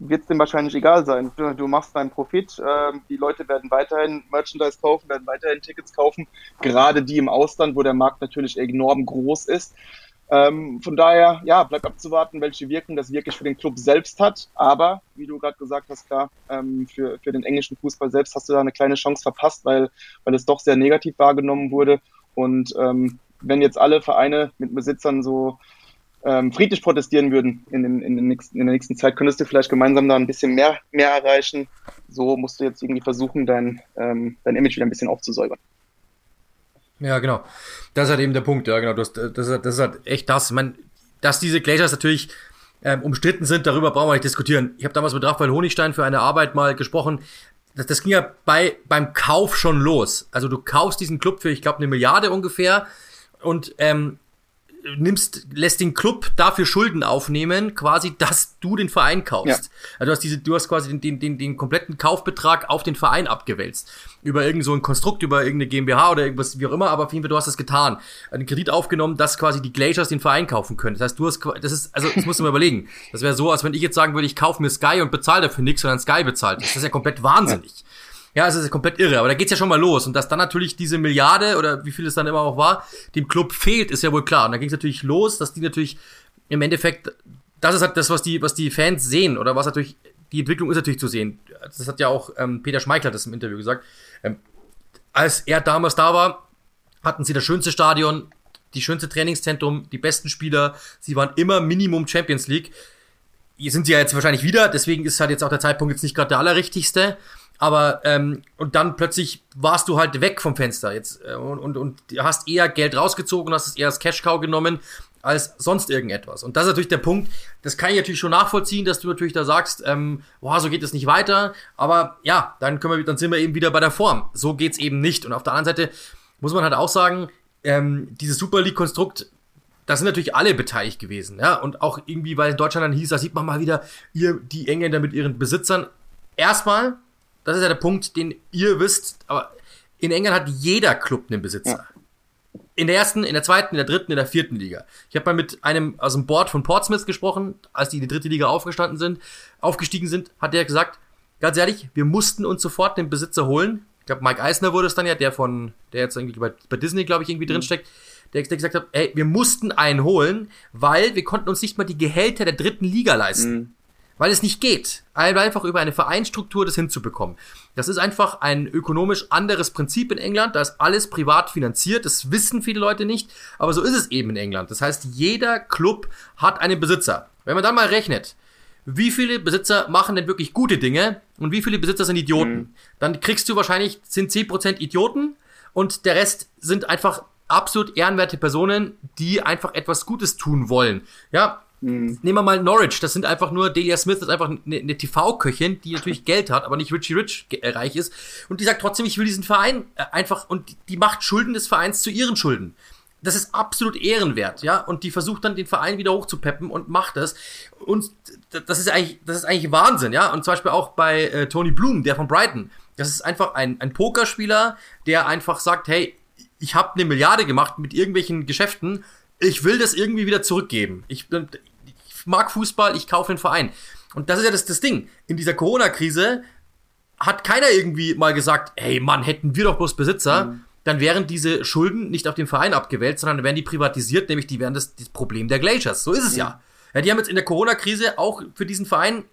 wird es dem wahrscheinlich egal sein. Du, machst deinen Profit, äh, die Leute werden weiterhin Merchandise kaufen, werden weiterhin Tickets kaufen, gerade die im Ausland, wo der Markt natürlich enorm groß ist. Ähm, von daher, ja, bleibt abzuwarten, welche Wirkung das wirklich für den Club selbst hat. Aber, wie du gerade gesagt hast, klar, ähm, für, für den englischen Fußball selbst hast du da eine kleine Chance verpasst, weil, weil es doch sehr negativ wahrgenommen wurde. Und ähm, wenn jetzt alle Vereine mit Besitzern so ähm, friedlich protestieren würden in, in, den nächsten, in der nächsten Zeit, könntest du vielleicht gemeinsam da ein bisschen mehr, mehr erreichen. So musst du jetzt irgendwie versuchen, dein, ähm, dein Image wieder ein bisschen aufzusäubern. Ja, genau. Das ist halt eben der Punkt, ja, genau. Das, das, ist, das ist halt echt das. Ich meine, dass diese Glaciers natürlich ähm, umstritten sind, darüber brauchen wir nicht diskutieren. Ich habe damals mit Raphael Honigstein für eine Arbeit mal gesprochen. Das, das ging ja bei, beim Kauf schon los. Also du kaufst diesen Club für, ich glaube, eine Milliarde ungefähr. Und ähm, nimmst, lässt den Club dafür Schulden aufnehmen, quasi, dass du den Verein kaufst. Ja. Also du hast diese, du hast quasi den, den, den, den kompletten Kaufbetrag auf den Verein abgewälzt. Über irgend so ein Konstrukt, über irgendeine GmbH oder irgendwas, wie auch immer, aber auf jeden Fall, du hast das getan. Einen Kredit aufgenommen, dass quasi die Glaciers den Verein kaufen können. Das heißt, du hast, das ist, also, das musst du mal überlegen. Das wäre so, als wenn ich jetzt sagen würde, ich kaufe mir Sky und bezahle dafür nichts, sondern Sky bezahlt. Das ist ja komplett wahnsinnig. Ja. Ja, es ist komplett irre, aber da geht's ja schon mal los. Und dass dann natürlich diese Milliarde oder wie viel es dann immer auch war, dem Club fehlt, ist ja wohl klar. Und da ging's natürlich los, dass die natürlich im Endeffekt, das ist halt das, was die, was die Fans sehen oder was natürlich, die Entwicklung ist natürlich zu sehen. Das hat ja auch ähm, Peter Schmeichler das im Interview gesagt. Ähm, als er damals da war, hatten sie das schönste Stadion, die schönste Trainingszentrum, die besten Spieler. Sie waren immer Minimum Champions League. Hier sind sie ja jetzt wahrscheinlich wieder, deswegen ist halt jetzt auch der Zeitpunkt jetzt nicht gerade der allerrichtigste. Aber ähm, und dann plötzlich warst du halt weg vom Fenster jetzt äh, und, und, und hast eher Geld rausgezogen, hast es eher als Cash-Cow genommen als sonst irgendetwas. Und das ist natürlich der Punkt, das kann ich natürlich schon nachvollziehen, dass du natürlich da sagst, ähm, boah, so geht es nicht weiter. Aber ja, dann können wir, dann sind wir eben wieder bei der Form. So geht's eben nicht. Und auf der anderen Seite muss man halt auch sagen, ähm, dieses Super League-Konstrukt, da sind natürlich alle beteiligt gewesen, ja. Und auch irgendwie, weil in Deutschland dann hieß, da sieht man mal wieder, ihr, die Engländer mit ihren Besitzern. Erstmal das ist ja der Punkt, den ihr wisst, aber in England hat jeder Club einen Besitzer. Ja. In der ersten, in der zweiten, in der dritten, in der vierten Liga. Ich habe mal mit einem aus dem Board von Portsmouth gesprochen, als die in die dritte Liga aufgestanden sind, aufgestiegen sind, hat der gesagt, ganz ehrlich, wir mussten uns sofort den Besitzer holen. Ich glaube, Mike Eisner wurde es dann ja, der von, der jetzt irgendwie bei, bei Disney, glaube ich, irgendwie mhm. drinsteckt, der, der gesagt hat, ey, wir mussten einen holen, weil wir konnten uns nicht mal die Gehälter der dritten Liga leisten. Mhm weil es nicht geht, einfach über eine Vereinsstruktur das hinzubekommen. Das ist einfach ein ökonomisch anderes Prinzip in England, da ist alles privat finanziert, das wissen viele Leute nicht, aber so ist es eben in England. Das heißt, jeder Club hat einen Besitzer. Wenn man dann mal rechnet, wie viele Besitzer machen denn wirklich gute Dinge und wie viele Besitzer sind Idioten, mhm. dann kriegst du wahrscheinlich, sind 10% Idioten und der Rest sind einfach absolut ehrenwerte Personen, die einfach etwas Gutes tun wollen. Ja, Mhm. Nehmen wir mal Norwich, das sind einfach nur, Delia Smith ist einfach eine, eine TV-Köchin, die natürlich Geld hat, aber nicht Richie Rich äh, reich ist. Und die sagt trotzdem, ich will diesen Verein äh, einfach, und die macht Schulden des Vereins zu ihren Schulden. Das ist absolut ehrenwert, ja. Und die versucht dann den Verein wieder hochzupeppen und macht das. Und das ist eigentlich, das ist eigentlich Wahnsinn, ja. Und zum Beispiel auch bei äh, Tony Bloom, der von Brighton. Das ist einfach ein, ein Pokerspieler, der einfach sagt, hey, ich habe eine Milliarde gemacht mit irgendwelchen Geschäften, ich will das irgendwie wieder zurückgeben. Ich, mag Fußball, ich kaufe einen Verein. Und das ist ja das, das Ding. In dieser Corona-Krise hat keiner irgendwie mal gesagt, hey Mann, hätten wir doch bloß Besitzer, mhm. dann wären diese Schulden nicht auf den Verein abgewälzt, sondern wären die privatisiert, nämlich die wären das, das Problem der Glaciers. So ist es mhm. ja. Ja, die haben jetzt in der Corona-Krise auch für diesen Verein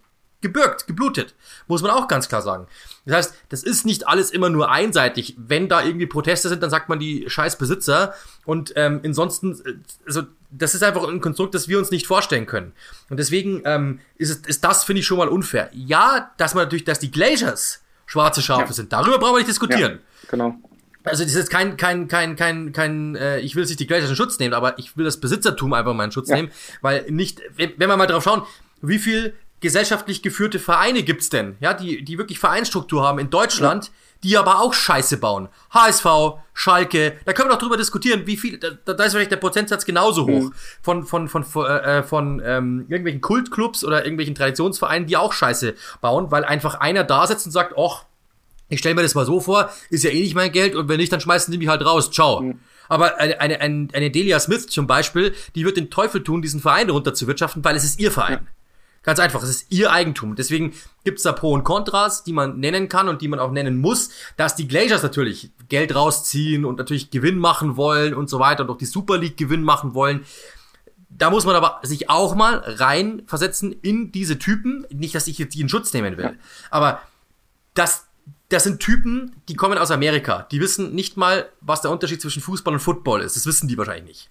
gebürgt, geblutet. Muss man auch ganz klar sagen. Das heißt, das ist nicht alles immer nur einseitig. Wenn da irgendwie Proteste sind, dann sagt man die scheiß Besitzer. Und ähm, ansonsten, äh, also das ist einfach ein Konstrukt, das wir uns nicht vorstellen können. Und deswegen ähm, ist, es, ist das, finde ich, schon mal unfair. Ja, dass man natürlich, dass die Glaciers schwarze Schafe ja. sind, darüber brauchen wir nicht diskutieren. Ja, genau. Also das ist kein, kein, kein, kein, kein, äh, ich will sich die Glaciers in Schutz nehmen, aber ich will das Besitzertum einfach mal in Schutz ja. nehmen, weil nicht, wenn wir mal drauf schauen, wie viel gesellschaftlich geführte Vereine gibt's denn, ja, die, die wirklich Vereinsstruktur haben in Deutschland, ja. Die aber auch Scheiße bauen. HSV, Schalke, da können wir doch drüber diskutieren, wie viel, da, da ist vielleicht der Prozentsatz genauso hoch mhm. von, von, von, von, äh, von ähm, irgendwelchen Kultclubs oder irgendwelchen Traditionsvereinen, die auch Scheiße bauen, weil einfach einer da sitzt und sagt, ach, ich stelle mir das mal so vor, ist ja eh nicht mein Geld und wenn nicht, dann schmeißen die mich halt raus, ciao. Mhm. Aber eine, eine, eine Delia Smith zum Beispiel, die wird den Teufel tun, diesen Verein runter zu wirtschaften, weil es ist ihr Verein. Ja. Ganz einfach, es ist ihr Eigentum. Deswegen gibt's da Pro und Kontras, die man nennen kann und die man auch nennen muss, dass die Glaciers natürlich Geld rausziehen und natürlich Gewinn machen wollen und so weiter und auch die Super League Gewinn machen wollen. Da muss man aber sich auch mal reinversetzen in diese Typen. Nicht, dass ich jetzt die in Schutz nehmen will, aber das, das sind Typen, die kommen aus Amerika. Die wissen nicht mal, was der Unterschied zwischen Fußball und Football ist. Das wissen die wahrscheinlich nicht.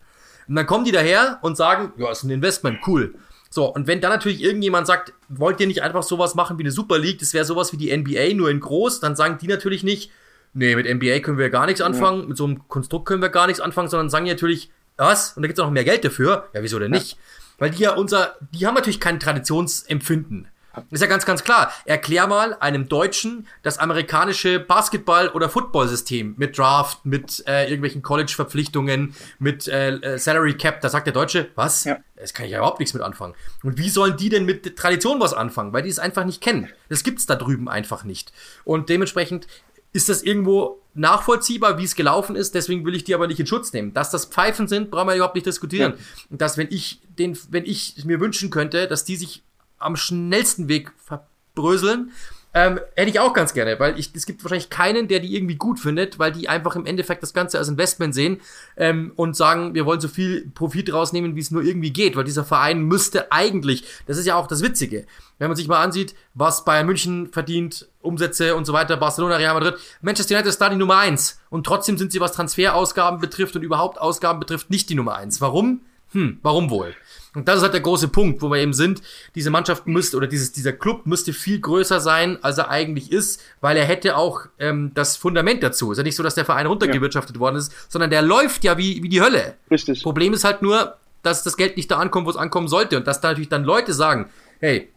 Und dann kommen die daher und sagen, ja, ist ein Investment, cool. So, und wenn dann natürlich irgendjemand sagt, wollt ihr nicht einfach sowas machen wie eine Super League, das wäre sowas wie die NBA, nur in groß, dann sagen die natürlich nicht, nee, mit NBA können wir gar nichts anfangen, ja. mit so einem Konstrukt können wir gar nichts anfangen, sondern sagen natürlich, was? Und da gibt's auch noch mehr Geld dafür. Ja, wieso denn nicht? Ja. Weil die ja unser, die haben natürlich kein Traditionsempfinden. Ist ja ganz, ganz klar. Erklär mal einem Deutschen das amerikanische Basketball- oder Football-System mit Draft, mit äh, irgendwelchen College-Verpflichtungen, mit äh, äh, Salary Cap. Da sagt der Deutsche, was? Ja. Das kann ich ja überhaupt nichts mit anfangen. Und wie sollen die denn mit Tradition was anfangen? Weil die es einfach nicht kennen. Das gibt's da drüben einfach nicht. Und dementsprechend ist das irgendwo nachvollziehbar, wie es gelaufen ist. Deswegen will ich die aber nicht in Schutz nehmen. Dass das Pfeifen sind, brauchen wir überhaupt nicht diskutieren. Ja. Und dass, wenn ich den, wenn ich mir wünschen könnte, dass die sich am schnellsten Weg verbröseln, ähm, hätte ich auch ganz gerne, weil ich, es gibt wahrscheinlich keinen, der die irgendwie gut findet, weil die einfach im Endeffekt das Ganze als Investment sehen ähm, und sagen, wir wollen so viel Profit rausnehmen, wie es nur irgendwie geht, weil dieser Verein müsste eigentlich, das ist ja auch das Witzige, wenn man sich mal ansieht, was Bayern München verdient, Umsätze und so weiter, Barcelona, Real Madrid, Manchester United ist da die Nummer eins und trotzdem sind sie, was Transferausgaben betrifft und überhaupt Ausgaben betrifft, nicht die Nummer eins. Warum? Hm, warum wohl? Und das ist halt der große Punkt, wo wir eben sind. Diese Mannschaft müsste oder dieses, dieser Club müsste viel größer sein, als er eigentlich ist, weil er hätte auch ähm, das Fundament dazu. Ist ja nicht so, dass der Verein runtergewirtschaftet ja. worden ist, sondern der läuft ja wie, wie die Hölle. Richtig. Problem ist halt nur, dass das Geld nicht da ankommt, wo es ankommen sollte. Und dass da natürlich dann Leute sagen, hey,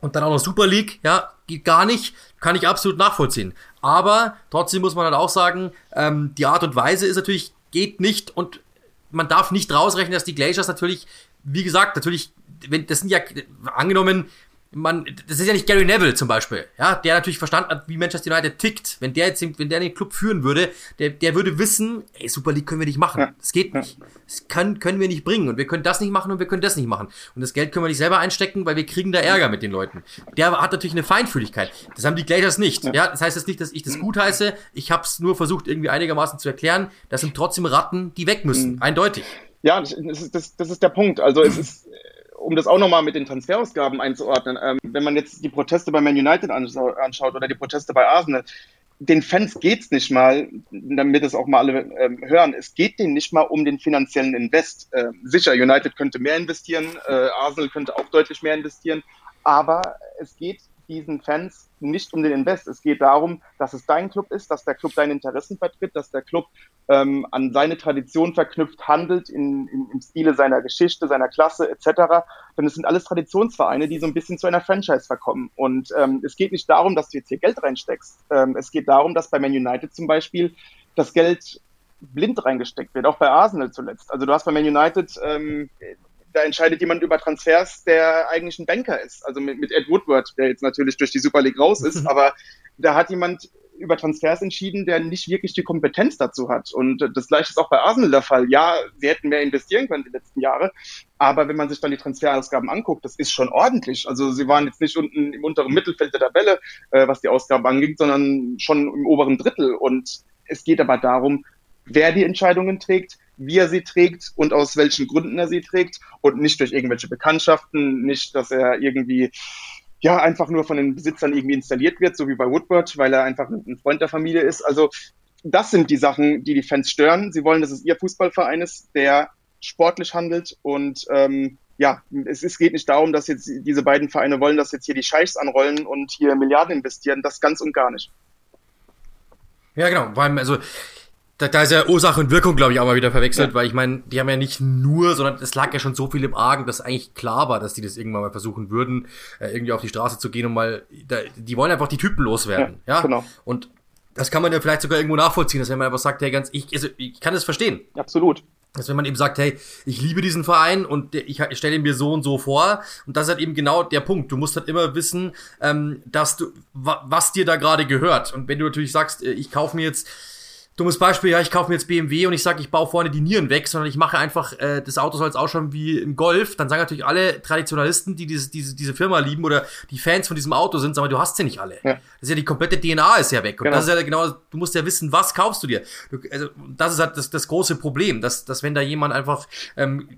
und dann auch noch Super League, ja, geht gar nicht, kann ich absolut nachvollziehen. Aber trotzdem muss man halt auch sagen, ähm, die Art und Weise ist natürlich, geht nicht und man darf nicht rausrechnen, dass die Glaciers natürlich wie gesagt, natürlich, wenn, das sind ja, angenommen, man, das ist ja nicht Gary Neville zum Beispiel, ja, der natürlich verstanden hat, wie Manchester United tickt. Wenn der jetzt, wenn der den Club führen würde, der, der würde wissen, ey, Super League können wir nicht machen. Das geht nicht. Das können, können wir nicht bringen. Und wir können das nicht machen und wir können das nicht machen. Und das Geld können wir nicht selber einstecken, weil wir kriegen da Ärger mit den Leuten. Der hat natürlich eine Feinfühligkeit. Das haben die Glazers nicht. Ja, das heißt jetzt nicht, dass ich das gut heiße. Ich habe es nur versucht, irgendwie einigermaßen zu erklären. Das sind trotzdem Ratten, die weg müssen. Mhm. Eindeutig. Ja, das ist, das, das ist der Punkt. Also es ist, um das auch nochmal mit den Transferausgaben einzuordnen, ähm, wenn man jetzt die Proteste bei Man United anschaut oder die Proteste bei Arsenal, den Fans geht's nicht mal, damit es auch mal alle ähm, hören, es geht denen nicht mal um den finanziellen Invest. Ähm, sicher, United könnte mehr investieren, äh, Arsenal könnte auch deutlich mehr investieren, aber es geht diesen Fans nicht um den Invest. Es geht darum, dass es dein Club ist, dass der Club deine Interessen vertritt, dass der Club ähm, an seine Tradition verknüpft handelt, in, in, im Stile seiner Geschichte, seiner Klasse etc. Denn es sind alles Traditionsvereine, die so ein bisschen zu einer Franchise verkommen. Und ähm, es geht nicht darum, dass du jetzt hier Geld reinsteckst. Ähm, es geht darum, dass bei Man United zum Beispiel das Geld blind reingesteckt wird, auch bei Arsenal zuletzt. Also du hast bei Man United ähm, da entscheidet jemand über Transfers, der eigentlich ein Banker ist. Also mit, mit Ed Woodward, der jetzt natürlich durch die Super League raus ist, aber da hat jemand über Transfers entschieden, der nicht wirklich die Kompetenz dazu hat. Und das gleiche ist auch bei Arsenal der Fall. Ja, sie hätten mehr investieren können die letzten Jahre, aber wenn man sich dann die Transferausgaben anguckt, das ist schon ordentlich. Also sie waren jetzt nicht unten im unteren Mittelfeld der Tabelle, äh, was die Ausgaben angeht, sondern schon im oberen Drittel. Und es geht aber darum, wer die Entscheidungen trägt, wie er sie trägt und aus welchen Gründen er sie trägt und nicht durch irgendwelche Bekanntschaften, nicht, dass er irgendwie ja einfach nur von den Besitzern irgendwie installiert wird, so wie bei Woodward, weil er einfach ein Freund der Familie ist. Also das sind die Sachen, die die Fans stören. Sie wollen, dass es ihr Fußballverein ist, der sportlich handelt und ähm, ja, es, es geht nicht darum, dass jetzt diese beiden Vereine wollen, dass jetzt hier die Scheichs anrollen und hier Milliarden investieren. Das ganz und gar nicht. Ja, genau. Weil, also da, da ist ja Ursache und Wirkung, glaube ich, auch mal wieder verwechselt, ja. weil ich meine, die haben ja nicht nur, sondern es lag ja schon so viel im Argen, dass eigentlich klar war, dass die das irgendwann mal versuchen würden, äh, irgendwie auf die Straße zu gehen und mal, da, die wollen einfach die Typen loswerden, ja, ja? Genau. Und das kann man ja vielleicht sogar irgendwo nachvollziehen, dass wenn man einfach sagt, hey, ganz, ich, also, ich kann das verstehen. Absolut. Dass wenn man eben sagt, hey, ich liebe diesen Verein und ich, stelle ihn mir so und so vor. Und das ist halt eben genau der Punkt. Du musst halt immer wissen, ähm, dass du, was dir da gerade gehört. Und wenn du natürlich sagst, äh, ich kaufe mir jetzt dummes Beispiel, ja, ich kaufe mir jetzt BMW und ich sage, ich baue vorne die Nieren weg, sondern ich mache einfach, äh, das Auto soll jetzt ausschauen wie im Golf, dann sagen natürlich alle Traditionalisten, die diese, diese, diese Firma lieben oder die Fans von diesem Auto sind, sagen, du hast sie nicht alle. Ja. Das ist ja die komplette DNA ist ja weg. Und genau. das ist ja genau, du musst ja wissen, was kaufst du dir. Du, also, das ist halt das, das große Problem, dass, dass wenn da jemand einfach ähm,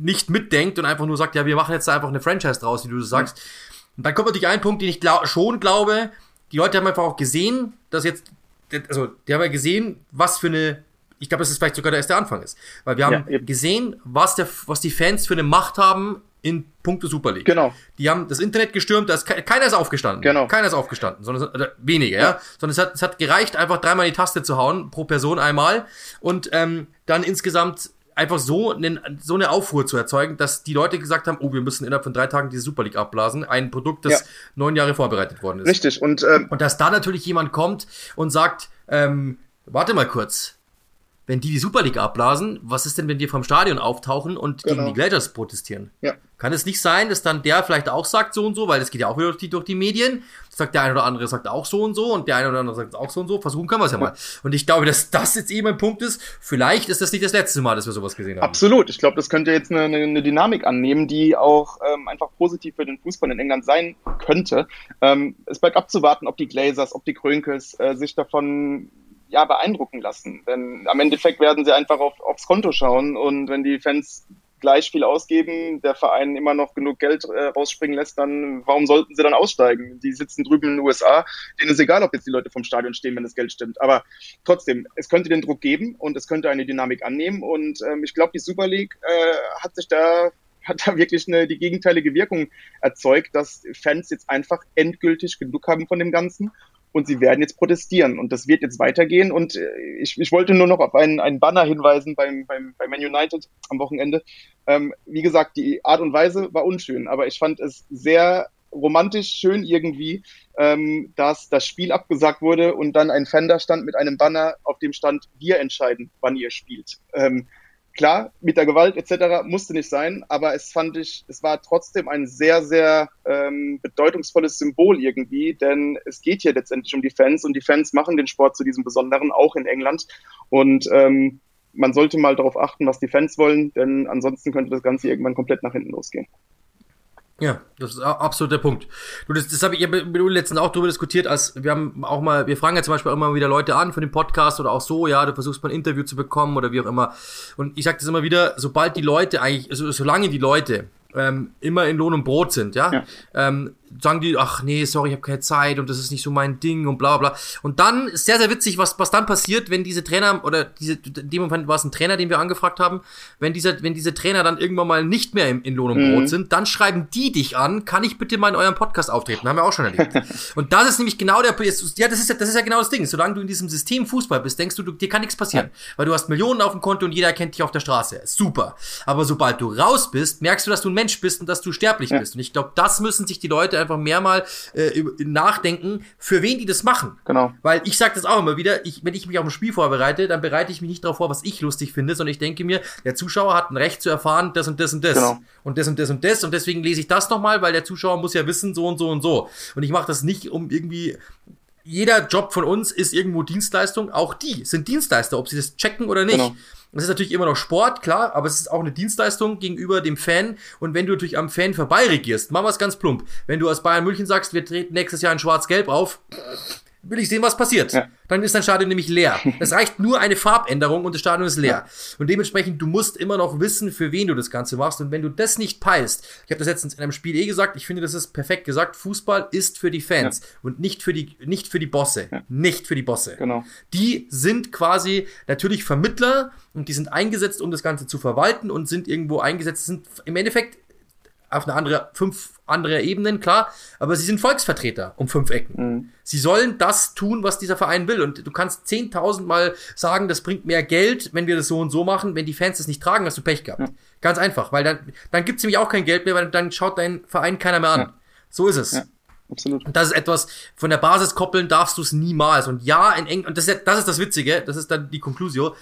nicht mitdenkt und einfach nur sagt, ja, wir machen jetzt einfach eine Franchise draus, wie du sagst. Ja. Und dann kommt natürlich ein Punkt, den ich glaub, schon glaube, die Leute haben einfach auch gesehen, dass jetzt also, die haben ja gesehen, was für eine, ich glaube, das ist vielleicht sogar der erste Anfang ist. Weil wir haben ja, gesehen, was, der, was die Fans für eine Macht haben in puncto Super League. Genau. Die haben das Internet gestürmt, da ist keiner ist aufgestanden. Genau. Keiner ist aufgestanden, sondern oder weniger, ja. ja. Sondern es hat, es hat gereicht, einfach dreimal die Taste zu hauen, pro Person einmal. Und ähm, dann insgesamt einfach so, einen, so eine Aufruhr zu erzeugen, dass die Leute gesagt haben, oh, wir müssen innerhalb von drei Tagen diese Super League abblasen. Ein Produkt, das ja. neun Jahre vorbereitet worden ist. Richtig. Und, ähm, und dass da natürlich jemand kommt und sagt, ähm, warte mal kurz, wenn die die Super League abblasen, was ist denn, wenn die vom Stadion auftauchen und genau. gegen die Gladiators protestieren? Ja. Kann es nicht sein, dass dann der vielleicht auch sagt so und so, weil das geht ja auch wieder durch die, durch die Medien. Sagt der eine oder andere sagt auch so und so und der eine oder andere sagt auch so und so. Versuchen können wir es ja mal. Und ich glaube, dass das jetzt eben ein Punkt ist. Vielleicht ist das nicht das letzte Mal, dass wir sowas gesehen haben. Absolut. Ich glaube, das könnte jetzt eine, eine Dynamik annehmen, die auch ähm, einfach positiv für den Fußball in England sein könnte. Ähm, es bleibt abzuwarten, ob die Glazers, ob die Krönkes äh, sich davon ja, beeindrucken lassen. Denn am Endeffekt werden sie einfach auf, aufs Konto schauen und wenn die Fans gleich viel ausgeben, der Verein immer noch genug Geld äh, rausspringen lässt, dann warum sollten sie dann aussteigen? Die sitzen drüben in den USA, denen ist egal, ob jetzt die Leute vom Stadion stehen, wenn das Geld stimmt. Aber trotzdem, es könnte den Druck geben und es könnte eine Dynamik annehmen und ähm, ich glaube, die Super League äh, hat sich da *laughs* hat da wirklich eine, die gegenteilige Wirkung erzeugt, dass Fans jetzt einfach endgültig genug haben von dem Ganzen und sie werden jetzt protestieren und das wird jetzt weitergehen und äh, ich, ich wollte nur noch auf einen, einen Banner hinweisen beim, beim, bei Man United am Wochenende. Ähm, wie gesagt, die Art und Weise war unschön, aber ich fand es sehr romantisch schön irgendwie, ähm, dass das Spiel abgesagt wurde und dann ein Fan da stand mit einem Banner, auf dem stand, wir entscheiden, wann ihr spielt. Ähm, Klar, mit der Gewalt etc. musste nicht sein, aber es fand ich, es war trotzdem ein sehr, sehr ähm, bedeutungsvolles Symbol irgendwie, denn es geht hier letztendlich um die Fans und die Fans machen den Sport zu diesem Besonderen, auch in England. Und ähm, man sollte mal darauf achten, was die Fans wollen, denn ansonsten könnte das Ganze irgendwann komplett nach hinten losgehen. Ja, das ist absolut der Punkt. Du, das, das habe ich ja mit du letztens auch darüber diskutiert, als wir haben auch mal, wir fragen ja zum Beispiel immer wieder Leute an für den Podcast oder auch so, ja, du versuchst mal ein Interview zu bekommen oder wie auch immer. Und ich sage das immer wieder, sobald die Leute eigentlich, also solange die Leute ähm, immer in Lohn und Brot sind, ja, ja. Ähm, sagen die, ach nee, sorry, ich habe keine Zeit und das ist nicht so mein Ding und bla bla. Und dann ist sehr, sehr witzig, was, was dann passiert, wenn diese Trainer, oder diese, in dem Moment war es ein Trainer, den wir angefragt haben, wenn diese, wenn diese Trainer dann irgendwann mal nicht mehr in, in Lohn und Brot mhm. sind, dann schreiben die dich an, kann ich bitte mal in eurem Podcast auftreten? Haben wir auch schon erlebt. *laughs* und das ist nämlich genau der, ja, das ist ja, das ist ja genau das Ding. Solange du in diesem System Fußball bist, denkst du, du dir kann nichts passieren. Ja. Weil du hast Millionen auf dem Konto und jeder kennt dich auf der Straße. Super. Aber sobald du raus bist, merkst du, dass du ein Mensch bist und dass du sterblich ja. bist. Und ich glaube, das müssen sich die Leute einfach mehr mal äh, nachdenken, für wen die das machen. Genau. Weil ich sage das auch immer wieder, ich, wenn ich mich auf ein Spiel vorbereite, dann bereite ich mich nicht darauf vor, was ich lustig finde, sondern ich denke mir, der Zuschauer hat ein Recht zu erfahren, das und das und das. Genau. Und das und das und das. Und deswegen lese ich das nochmal, weil der Zuschauer muss ja wissen, so und so und so. Und ich mache das nicht, um irgendwie jeder Job von uns ist irgendwo Dienstleistung. Auch die sind Dienstleister, ob sie das checken oder nicht. Genau. Das ist natürlich immer noch Sport, klar, aber es ist auch eine Dienstleistung gegenüber dem Fan. Und wenn du natürlich am Fan vorbeiregierst, machen wir es ganz plump. Wenn du aus Bayern München sagst, wir treten nächstes Jahr in Schwarz-Gelb auf, will ich sehen, was passiert. Ja. Dann ist dein Stadion nämlich leer. *laughs* Es reicht nur eine Farbänderung und das Stadion ist leer. Ja. Und dementsprechend, du musst immer noch wissen, für wen du das Ganze machst. Und wenn du das nicht peilst, ich habe das letztens in einem Spiel eh gesagt, ich finde, das ist perfekt gesagt, Fußball ist für die Fans ja. und nicht für die, nicht für die Bosse. Nicht für die Bosse. Genau. Die sind quasi natürlich Vermittler und die sind eingesetzt, um das Ganze zu verwalten und sind irgendwo eingesetzt, sind im Endeffekt auf eine andere, fünf andere Ebenen, klar, aber sie sind Volksvertreter um fünf Ecken. Mhm. Sie sollen das tun, was dieser Verein will. Und du kannst zehntausendmal sagen, das bringt mehr Geld, wenn wir das so und so machen. Wenn die Fans das nicht tragen, hast du Pech gehabt. Ja. Ganz einfach, weil dann, dann gibt's nämlich auch kein Geld mehr, weil dann schaut dein Verein keiner mehr an. Ja. So ist es. Ja. Absolut. Und das ist etwas, von der Basis koppeln darfst du es niemals. Und ja, in England, und das ist, das ist das Witzige, das ist dann die Conclusio,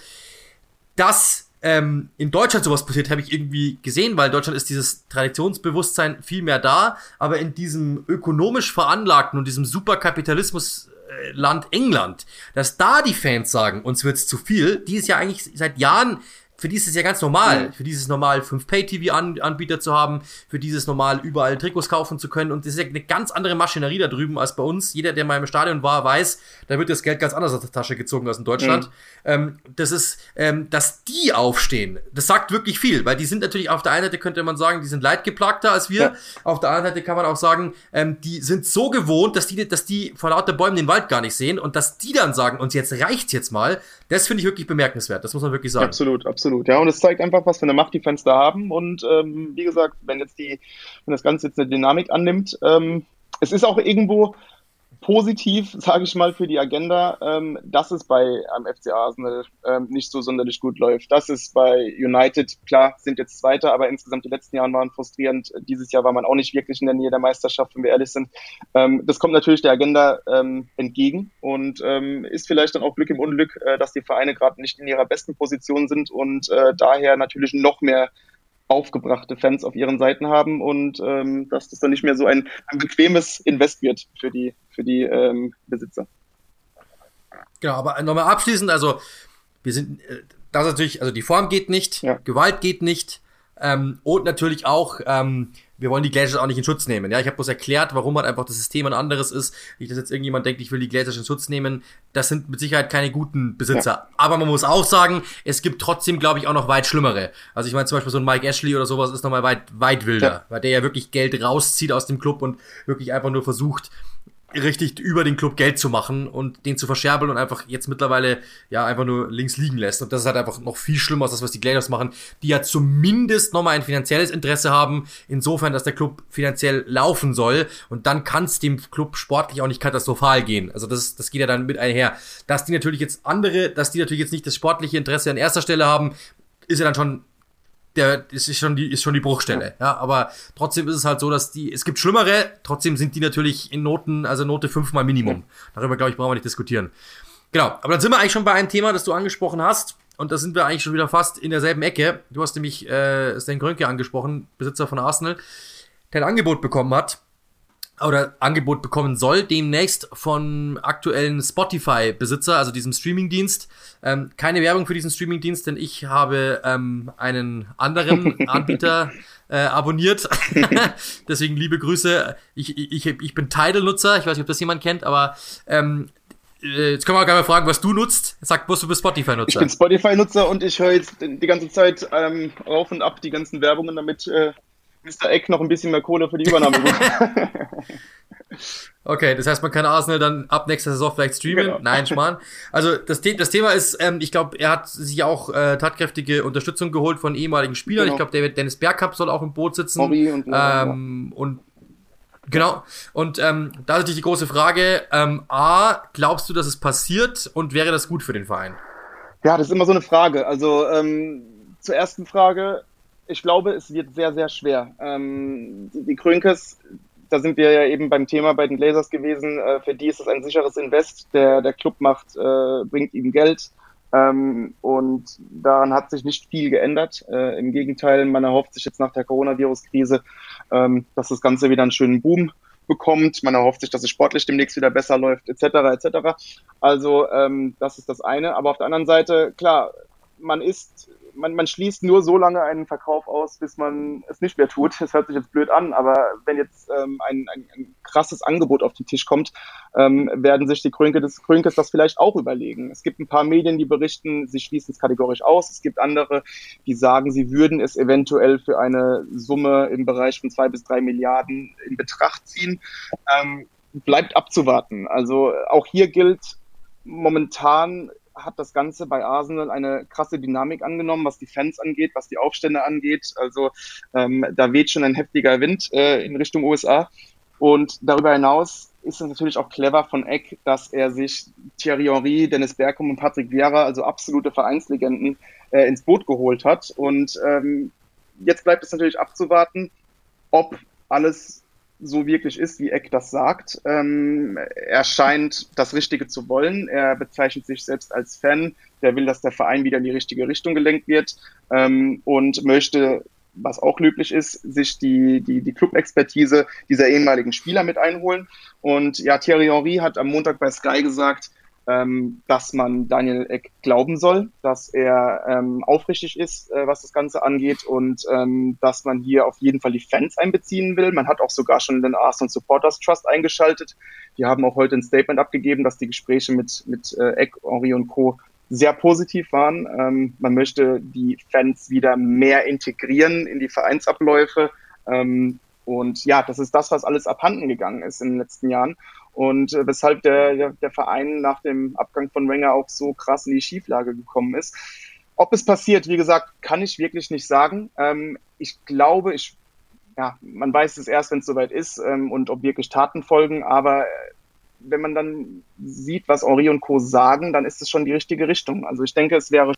dass ähm, in Deutschland sowas passiert, habe ich irgendwie gesehen, weil in Deutschland ist dieses Traditionsbewusstsein viel mehr da, aber in diesem ökonomisch veranlagten und diesem Superkapitalismusland England, dass da die Fans sagen, uns wird's zu viel, die ist ja eigentlich seit Jahren für die ist es ja ganz normal, mhm. für dieses normal 5 Pay-TV-Anbieter zu haben, für dieses normal überall Trikots kaufen zu können. Und das ist ja eine ganz andere Maschinerie da drüben als bei uns. Jeder, der mal im Stadion war, weiß, da wird das Geld ganz anders aus der Tasche gezogen als in Deutschland. Mhm. Ähm, das ist, ähm, dass die aufstehen, das sagt wirklich viel, weil die sind natürlich auf der einen Seite könnte man sagen, die sind leidgeplagter als wir. Ja. Auf der anderen Seite kann man auch sagen, ähm, die sind so gewohnt, dass die, dass die vor lauter Bäumen den Wald gar nicht sehen und dass die dann sagen, uns jetzt reicht's jetzt mal, das finde ich wirklich bemerkenswert. Das muss man wirklich sagen. Absolut, absolut. Ja, und es zeigt einfach, was für eine Macht die da haben. Und ähm, wie gesagt, wenn jetzt die, wenn das Ganze jetzt eine Dynamik annimmt, ähm, es ist auch irgendwo, positiv, sage ich mal, für die Agenda, ähm, dass es bei am FC Arsenal ähm, nicht so sonderlich gut läuft. Das ist bei United, klar, sind jetzt Zweiter, aber insgesamt die letzten Jahre waren frustrierend. Dieses Jahr war man auch nicht wirklich in der Nähe der Meisterschaft, wenn wir ehrlich sind. Ähm, das kommt natürlich der Agenda ähm, entgegen und ähm, ist vielleicht dann auch Glück im Unglück, äh, dass die Vereine gerade nicht in ihrer besten Position sind und äh, daher natürlich noch mehr aufgebrachte Fans auf ihren Seiten haben und ähm, dass das dann nicht mehr so ein, ein bequemes Invest wird für die, für die ähm, Besitzer. Genau, aber nochmal abschließend, also wir sind, äh, das natürlich, also die Form geht nicht, ja. Gewalt geht nicht ähm, und natürlich auch, ähm, wir wollen die Glazers auch nicht in Schutz nehmen. Ja, ich habe bloß erklärt, warum halt einfach das System ein anderes ist. Nicht, dass jetzt irgendjemand denkt, ich will die Glazers in Schutz nehmen. Das sind mit Sicherheit keine guten Besitzer. Ja. Aber man muss auch sagen, es gibt trotzdem, glaube ich, auch noch weit schlimmere. Also ich meine zum Beispiel so ein Mike Ashley oder sowas ist nochmal weit, weit wilder, ja. weil der ja wirklich Geld rauszieht aus dem Club und wirklich einfach nur versucht, richtig über den Club Geld zu machen und den zu verscherbeln und einfach jetzt mittlerweile ja einfach nur links liegen lässt. Und das ist halt einfach noch viel schlimmer als das, was die Glazers machen, die ja zumindest nochmal ein finanzielles Interesse haben, insofern, dass der Club finanziell laufen soll. Und dann kann es dem Club sportlich auch nicht katastrophal gehen. Also das, das geht ja dann mit einher. Dass die natürlich jetzt andere, dass die natürlich jetzt nicht das sportliche Interesse an erster Stelle haben, ist ja dann schon der das ist schon die ist schon die Bruchstelle. Ja, aber trotzdem ist es halt so, dass die es gibt schlimmere, trotzdem sind die natürlich in Noten, also Note fünfmal Minimum. Darüber glaube ich brauchen wir nicht diskutieren. Genau, aber dann sind wir eigentlich schon bei einem Thema, das du angesprochen hast und da sind wir eigentlich schon wieder fast in derselben Ecke. Du hast nämlich äh, Stan Grönke angesprochen, Besitzer von Arsenal, der ein Angebot bekommen hat oder Angebot bekommen soll, demnächst von aktuellen Spotify-Besitzer, also diesem Streamingdienst. Ähm, keine Werbung für diesen Streamingdienst, denn ich habe ähm, einen anderen *laughs* Anbieter äh, abonniert. *laughs* Deswegen liebe Grüße. Ich, ich, ich bin Tidal-Nutzer, ich weiß nicht, ob das jemand kennt, aber ähm, äh, Jetzt können wir auch gerne mal fragen, was du nutzt. Sag bloß, du bist Spotify-Nutzer. Ich bin Spotify-Nutzer und ich höre jetzt die ganze Zeit ähm, rauf und ab die ganzen Werbungen, damit äh, Mr. Eck noch ein bisschen mehr Kohle für die Übernahme *laughs* Okay, das heißt, man kann Arsenal dann ab nächster Saison vielleicht streamen. Genau. Nein, Schmarrn. Also das, das Thema ist, ähm, ich glaube, er hat sich auch äh, tatkräftige Unterstützung geholt von ehemaligen Spielern. Genau. Ich glaube, David Dennis Bergkamp soll auch im Boot sitzen. Mori und, ähm, und Genau. Und ähm, da ist natürlich die große Frage: ähm, A, glaubst du, dass es passiert und wäre das gut für den Verein? Ja, das ist immer so eine Frage. Also ähm, zur ersten Frage: ich glaube, es wird sehr, sehr schwer. Ähm, die, die Krönkes, da sind wir ja eben beim Thema bei den Lasers gewesen, äh, für die ist es ein sicheres Invest. Der, der Club macht, äh, bringt ihm Geld. Ähm, und daran hat sich nicht viel geändert. Äh, Im Gegenteil, man erhofft sich jetzt nach der Coronavirus-Krise, ähm, dass das Ganze wieder einen schönen Boom bekommt. Man erhofft sich, dass es sportlich demnächst wieder besser läuft, etc. etc. Also ähm, das ist das eine. Aber auf der anderen Seite, klar, man ist man, man schließt nur so lange einen Verkauf aus, bis man es nicht mehr tut. Das hört sich jetzt blöd an, aber wenn jetzt ähm, ein, ein, ein krasses Angebot auf den Tisch kommt, ähm, werden sich die Krönke des Krönkes das vielleicht auch überlegen. Es gibt ein paar Medien, die berichten, sie schließen es kategorisch aus. Es gibt andere, die sagen, sie würden es eventuell für eine Summe im Bereich von zwei bis drei Milliarden in Betracht ziehen. Ähm, bleibt abzuwarten. Also auch hier gilt, momentan hat das Ganze bei Arsenal eine krasse Dynamik angenommen, was die Fans angeht, was die Aufstände angeht. Also ähm, da weht schon ein heftiger Wind äh, in Richtung USA. Und darüber hinaus ist es natürlich auch clever von Eck, dass er sich Thierry Henry, Dennis Bergkamp und Patrick Vieira, also absolute Vereinslegenden, äh, ins Boot geholt hat. Und ähm, jetzt bleibt es natürlich abzuwarten, ob alles so wirklich ist, wie Eck das sagt. Ähm, er scheint das Richtige zu wollen. Er bezeichnet sich selbst als Fan. Der will, dass der Verein wieder in die richtige Richtung gelenkt wird ähm, und möchte, was auch löblich ist, sich die, die, die Club-Expertise dieser ehemaligen Spieler mit einholen. Und ja, Thierry Henry hat am Montag bei Sky gesagt, ähm, dass man Daniel Eck glauben soll, dass er ähm, aufrichtig ist, äh, was das Ganze angeht und ähm, dass man hier auf jeden Fall die Fans einbeziehen will. Man hat auch sogar schon den Arsenal Supporters Trust eingeschaltet. Die haben auch heute ein Statement abgegeben, dass die Gespräche mit, mit äh, Eck, Henri und Co. sehr positiv waren. Ähm, man möchte die Fans wieder mehr integrieren in die Vereinsabläufe. Ähm, und ja, das ist das, was alles abhanden gegangen ist in den letzten Jahren und äh, weshalb der, der, Verein nach dem Abgang von Wenger auch so krass in die Schieflage gekommen ist. Ob es passiert, wie gesagt, kann ich wirklich nicht sagen. Ähm, ich glaube, ich, ja, man weiß es erst, wenn es soweit ist ähm, und ob wirklich Taten folgen, aber wenn man dann sieht, was Henri und Co. sagen, dann ist es schon die richtige Richtung. Also ich denke, es wäre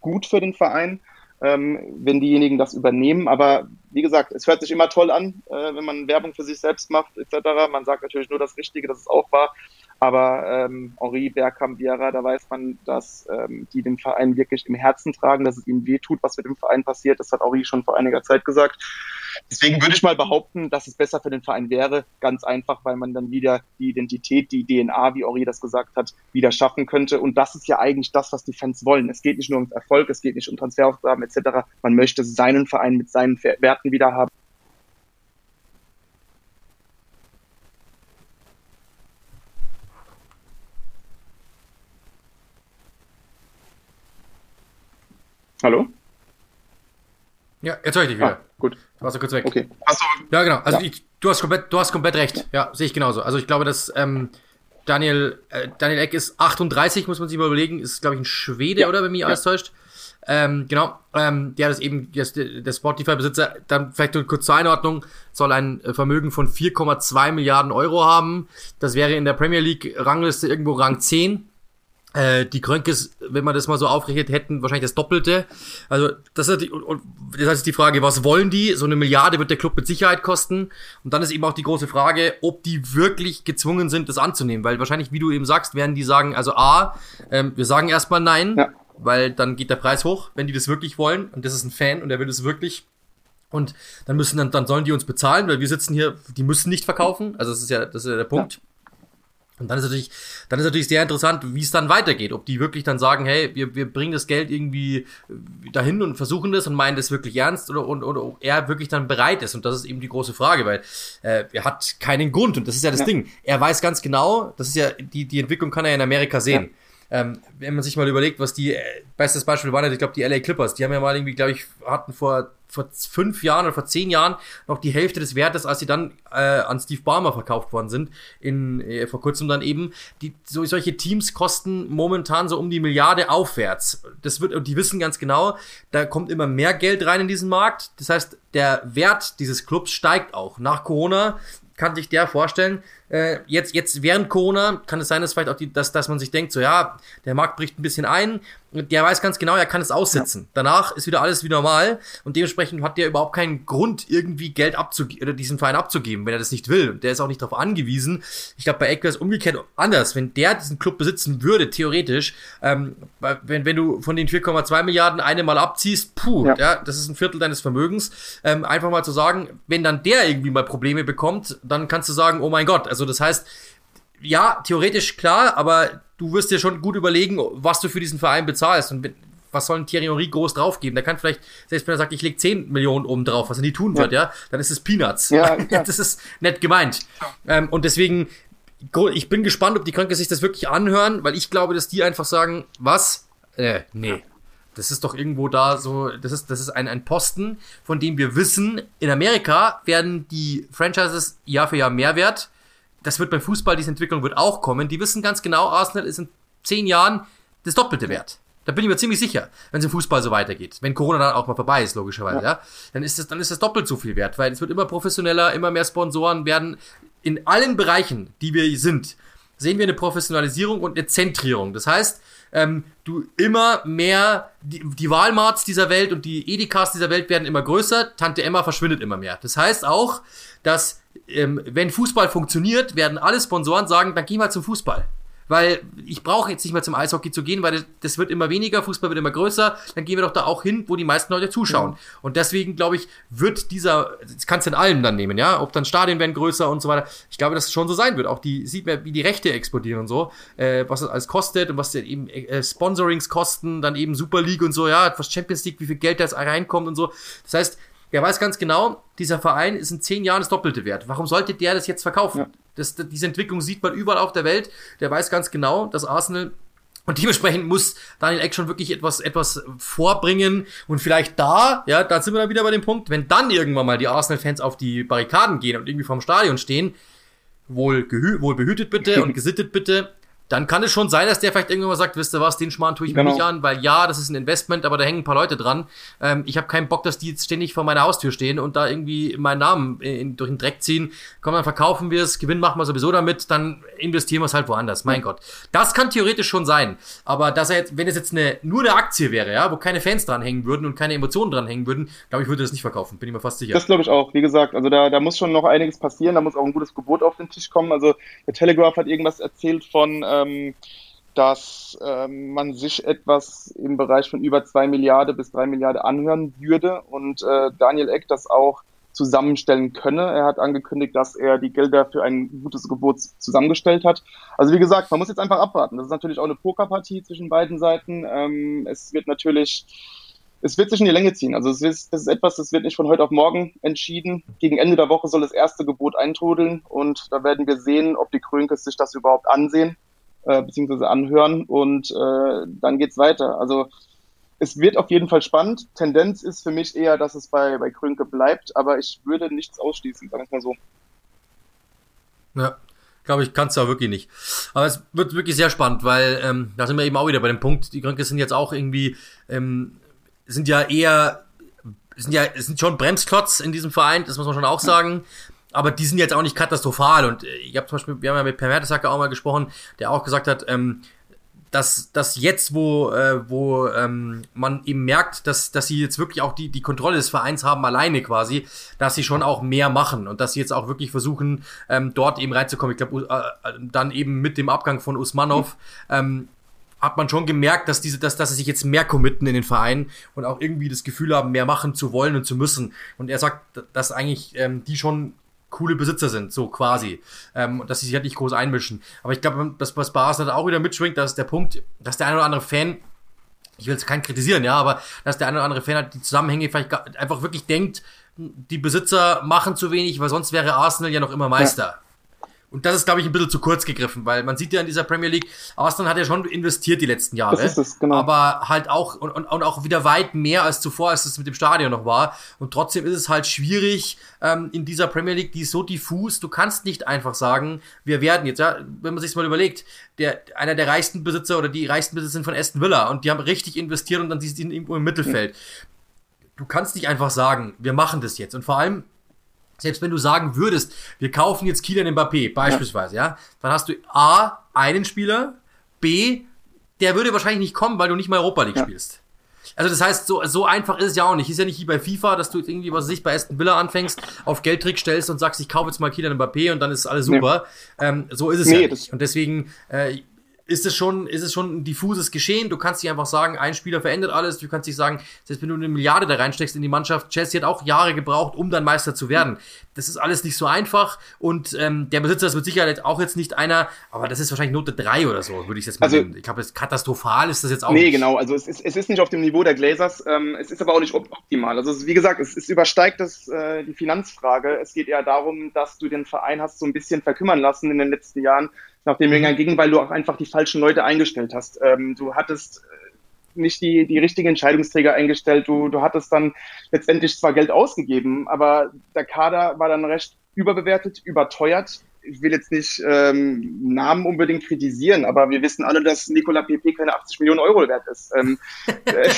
gut für den Verein, ähm, wenn diejenigen das übernehmen. Aber wie gesagt, es hört sich immer toll an, äh, wenn man Werbung für sich selbst macht, etc. Man sagt natürlich nur das Richtige, das ist auch wahr. Aber ähm, Henri Bergkamp, Viera, da weiß man, dass ähm, die den Verein wirklich im Herzen tragen, dass es ihnen wehtut, was mit dem Verein passiert. Das hat Henri schon vor einiger Zeit gesagt. Deswegen würde ich mal behaupten, dass es besser für den Verein wäre. Ganz einfach, weil man dann wieder die Identität, die DNA, wie Henri das gesagt hat, wieder schaffen könnte. Und das ist ja eigentlich das, was die Fans wollen. Es geht nicht nur um Erfolg, es geht nicht um Transferaufgaben etc. Man möchte seinen Verein mit seinen Werten wieder haben. Hallo? Ja, jetzt höre ich dich wieder. Ah, gut. Du warst du kurz weg. Okay. Achso. Ja, genau. Also ja. Ich, du, hast komplett, du hast komplett recht. Ja, sehe ich genauso. Also ich glaube, dass ähm, Daniel, äh, Daniel Eck ist 38, muss man sich mal überlegen. Ist, glaube ich, ein Schwede, ja. oder, wenn mich ja. alles täuscht. Ähm, genau, ähm, der ist eben der, der Spotify-Besitzer, dann vielleicht nur kurz zur Einordnung, soll ein Vermögen von 4,2 Milliarden Euro haben. Das wäre in der Premier League-Rangliste irgendwo Rang 10. Äh, die Krönkes, wenn man das mal so aufrechnet, hätten wahrscheinlich das Doppelte. Also das ist, die, und das heißt die Frage, was wollen die? So eine Milliarde wird der Club mit Sicherheit kosten. Und dann ist eben auch die große Frage, ob die wirklich gezwungen sind, das anzunehmen. Weil wahrscheinlich, wie du eben sagst, werden die sagen, also A, ähm, wir sagen erstmal nein, ja. weil dann geht der Preis hoch, wenn die das wirklich wollen. Und das ist ein Fan und der will das wirklich. Und dann müssen dann, dann sollen die uns bezahlen, weil wir sitzen hier, die müssen nicht verkaufen. Also das ist ja, das ist ja der Punkt. Ja. Und dann ist natürlich, dann ist natürlich sehr interessant, wie es dann weitergeht. Ob die wirklich dann sagen, hey, wir, wir bringen das Geld irgendwie dahin und versuchen das und meinen das wirklich ernst oder, und, oder ob er wirklich dann bereit ist. Und das ist eben die große Frage, weil äh, er hat keinen Grund und das ist ja das ja. Ding. Er weiß ganz genau, das ist ja, die, die Entwicklung kann er in Amerika sehen. Ja. Ähm, wenn man sich mal überlegt, was die, äh, bestes Beispiel waren, ich glaube, die LA Clippers, die haben ja mal irgendwie, glaube ich, hatten vor vor fünf Jahren oder vor zehn Jahren noch die Hälfte des Wertes, als sie dann äh, an Steve Barmer verkauft worden sind. In, äh, vor kurzem dann eben. Die, so, solche Teams kosten momentan so um die Milliarde aufwärts. Das wird, und die wissen ganz genau, da kommt immer mehr Geld rein in diesen Markt. Das heißt, der Wert dieses Clubs steigt auch. Nach Corona kann sich der vorstellen, äh, jetzt, jetzt während Corona kann es sein, dass vielleicht auch die, dass, dass man sich denkt, so ja, der Markt bricht ein bisschen ein, der weiß ganz genau, er kann es aussitzen. Ja. Danach ist wieder alles wie normal und dementsprechend hat der überhaupt keinen Grund, irgendwie Geld abzugeben oder diesen Verein abzugeben, wenn er das nicht will. Der ist auch nicht darauf angewiesen. Ich glaube, bei Eck wäre es umgekehrt anders. Wenn der diesen Club besitzen würde, theoretisch, ähm, wenn, wenn du von den 4,2 Milliarden eine mal abziehst, puh, ja. ja. das ist ein Viertel deines Vermögens. Ähm, einfach mal zu sagen, wenn dann der irgendwie mal Probleme bekommt, dann kannst du sagen, oh mein Gott, also das heißt, ja, theoretisch klar, aber du wirst dir schon gut überlegen, was du für diesen Verein bezahlst. Und was soll ein Thierry Henry groß draufgeben? Der kann vielleicht, selbst wenn er sagt, ich lege 10 Millionen oben drauf, was er nie tun wird, ja, ja dann ist es Peanuts. Ja, *laughs* das ist nett gemeint. Ähm, und deswegen, ich bin gespannt, ob die Kranke sich das wirklich anhören, weil ich glaube, dass die einfach sagen, was? Äh, nee. Das ist doch irgendwo da so, das ist, das ist ein, ein Posten, von dem wir wissen, in Amerika werden die Franchises Jahr für Jahr mehr wert das wird beim Fußball, diese Entwicklung wird auch kommen. Die wissen ganz genau, Arsenal ist in zehn Jahren das Doppelte wert. Da bin ich mir ziemlich sicher, wenn es im Fußball so weitergeht. Wenn Corona dann auch mal vorbei ist, logischerweise, ja. ja dann ist es, dann ist es doppelt so viel wert, weil es wird immer professioneller, immer mehr Sponsoren werden. In allen Bereichen, die wir sind, sehen wir eine Professionalisierung und eine Zentrierung. Das heißt, ähm, du immer mehr, die, die Walmarts dieser Welt und die Edekas dieser Welt werden immer größer, Tante Emma verschwindet immer mehr. Das heißt auch, dass ähm, wenn Fußball funktioniert, werden alle Sponsoren sagen, dann geh mal zum Fußball. Weil ich brauche jetzt nicht mehr zum Eishockey zu gehen, weil das wird immer weniger, Fußball wird immer größer, dann gehen wir doch da auch hin, wo die meisten Leute zuschauen. Mhm. Und deswegen, glaube ich, wird dieser, das kannst du in allem dann nehmen, ja, ob dann Stadien werden größer und so weiter. Ich glaube, dass es schon so sein wird. Auch die, sieht man, wie die Rechte explodieren und so, äh, was das alles kostet und was eben äh, Sponsorings kosten, dann eben Super League und so, ja, was Champions League, wie viel Geld da jetzt reinkommt und so. Das heißt, der weiß ganz genau, dieser Verein ist in zehn Jahren das Doppelte wert. Warum sollte der das jetzt verkaufen? Ja. Das, diese Entwicklung sieht man überall auf der Welt. Der weiß ganz genau, dass Arsenal und dementsprechend muss Daniel Eck schon wirklich etwas, etwas vorbringen. Und vielleicht da, ja, da sind wir dann wieder bei dem Punkt, wenn dann irgendwann mal die Arsenal-Fans auf die Barrikaden gehen und irgendwie vorm Stadion stehen, wohl, wohl behütet bitte *laughs* und gesittet bitte, dann kann es schon sein, dass der vielleicht irgendwann mal sagt, wisst ihr was, den Schmarrn tue ich genau. mir nicht an, weil ja, das ist ein Investment, aber da hängen ein paar Leute dran. Ähm, ich habe keinen Bock, dass die jetzt ständig vor meiner Haustür stehen und da irgendwie meinen Namen in, durch den Dreck ziehen. Komm, dann verkaufen wir es, Gewinn machen wir sowieso damit, dann investieren wir es halt woanders. Mein mhm. Gott. Das kann theoretisch schon sein. Aber dass er jetzt, wenn es jetzt eine, nur eine Aktie wäre, ja, wo keine Fans dran hängen würden und keine Emotionen dran hängen würden, glaube ich, würde das nicht verkaufen. Bin ich mir fast sicher. Das glaube ich auch. Wie gesagt, also da, da muss schon noch einiges passieren. Da muss auch ein gutes Gebot auf den Tisch kommen. Also der Telegraph hat irgendwas erzählt von, ähm, dass ähm, man sich etwas im Bereich von über zwei Milliarden bis drei Milliarden anhören würde und äh, Daniel Eck das auch zusammenstellen könne. Er hat angekündigt, dass er die Gelder für ein gutes Gebot zusammengestellt hat. Also wie gesagt, man muss jetzt einfach abwarten. Das ist natürlich auch eine Pokerpartie zwischen beiden Seiten. Ähm, es wird natürlich, es wird sich in die Länge ziehen. Also es ist, das ist etwas, das wird nicht von heute auf morgen entschieden. Gegen Ende der Woche soll das erste Gebot eintrudeln und da werden wir sehen, ob die Krönkes sich das überhaupt ansehen äh, beziehungsweise anhören und äh, dann geht's weiter. Also es wird auf jeden Fall spannend. Tendenz ist für mich eher, dass es bei, bei Krönke bleibt, aber ich würde nichts ausschließen, sagen wir mal so. Ja, glaube ich, kannst du auch wirklich nicht. Aber es wird wirklich sehr spannend, weil ähm, da sind wir eben auch wieder bei dem Punkt, die Krönke sind jetzt auch irgendwie, ähm, sind ja eher, sind ja, sind schon Bremsklotz in diesem Verein, das muss man schon auch sagen aber die sind jetzt auch nicht katastrophal. Und äh, ich habe zum Beispiel, wir haben ja mit Per Mertesacker auch mal gesprochen, der auch gesagt hat, ähm, dass, dass jetzt, wo, äh, wo ähm, man eben merkt, dass, dass sie jetzt wirklich auch die, die Kontrolle des Vereins haben, alleine quasi, dass sie schon auch mehr machen und dass sie jetzt auch wirklich versuchen, ähm, dort eben reinzukommen. Ich glaube, äh, dann eben mit dem Abgang von Usmanov ähm, hat man schon gemerkt, dass diese, dass, dass sie sich jetzt mehr committen in den Verein und auch irgendwie das Gefühl haben, mehr machen zu wollen und zu müssen. Und er sagt, dass eigentlich ähm, die schon coole Besitzer sind, so quasi. Ähm, dass sie sich halt nicht groß einmischen. Aber ich glaube, dass was bei Arsenal auch wieder mitschwingt, das ist der Punkt, dass der eine oder andere Fan, ich will jetzt keinen kritisieren, ja, aber dass der eine oder andere Fan halt die Zusammenhänge vielleicht einfach wirklich denkt, die Besitzer machen zu wenig, weil sonst wäre Arsenal ja noch immer Meister. Ja. Und das ist, glaube ich, ein bisschen zu kurz gegriffen, weil man sieht ja in dieser Premier League, Arsenal hat ja schon investiert die letzten Jahre. Das ist es, genau. Aber halt auch, und, und, und auch wieder weit mehr als zuvor, als es mit dem Stadion noch war. Und trotzdem ist es halt schwierig ähm, in dieser Premier League, die ist so diffus, du kannst nicht einfach sagen, wir werden jetzt, ja, wenn man sich mal überlegt, der, einer der reichsten Besitzer oder die reichsten Besitzer sind von Aston Villa und die haben richtig investiert und dann siehst du ihn irgendwo im Mittelfeld. Mhm. Du kannst nicht einfach sagen, wir machen das jetzt. Und vor allem, selbst wenn du sagen würdest, wir kaufen jetzt Kylian Mbappé beispielsweise, ja, ja dann hast du A, einen Spieler, B, der würde wahrscheinlich nicht kommen, weil du nicht mal Europa League ja. spielst. Also das heißt, so, so einfach ist es ja auch nicht. Ist ja nicht wie bei FIFA, dass du irgendwie, was weiß ich, bei Aston Villa anfängst, auf Geldtrick stellst und sagst, ich kaufe jetzt mal Kylian Mbappé und dann ist alles super. Nee. Ähm, so ist es nee, ja nicht. Und deswegen, äh, ist es schon, ist es schon ein diffuses Geschehen. Du kannst nicht einfach sagen, ein Spieler verändert alles. Du kannst nicht sagen, selbst wenn du eine Milliarde da reinsteckst in die Mannschaft, Chelsea hat auch Jahre gebraucht, um dann Meister zu werden. Das ist alles nicht so einfach und ähm, der Besitzer ist mit Sicherheit auch jetzt nicht einer, aber das ist wahrscheinlich Note 3 oder so, würde ich jetzt mal also, nehmen. Ich glaube, katastrophal ist das jetzt auch Nee, nicht. genau. Also es ist, es ist nicht auf dem Niveau der Glazers. Ähm, es ist aber auch nicht optimal. Also wie gesagt, es, es übersteigt das, äh, die Finanzfrage. Es geht eher darum, dass du den Verein hast so ein bisschen verkümmern lassen in den letzten Jahren nachdem Wenger mhm. ging, weil du auch einfach die falschen Leute eingestellt hast. Ähm, du hattest nicht die, die richtigen Entscheidungsträger eingestellt. Du, du hattest dann letztendlich zwar Geld ausgegeben, aber der Kader war dann recht überbewertet, überteuert ich will jetzt nicht ähm, Namen unbedingt kritisieren, aber wir wissen alle, dass Nicola Pepe keine 80 Millionen Euro wert ist. Ähm, *laughs* äh,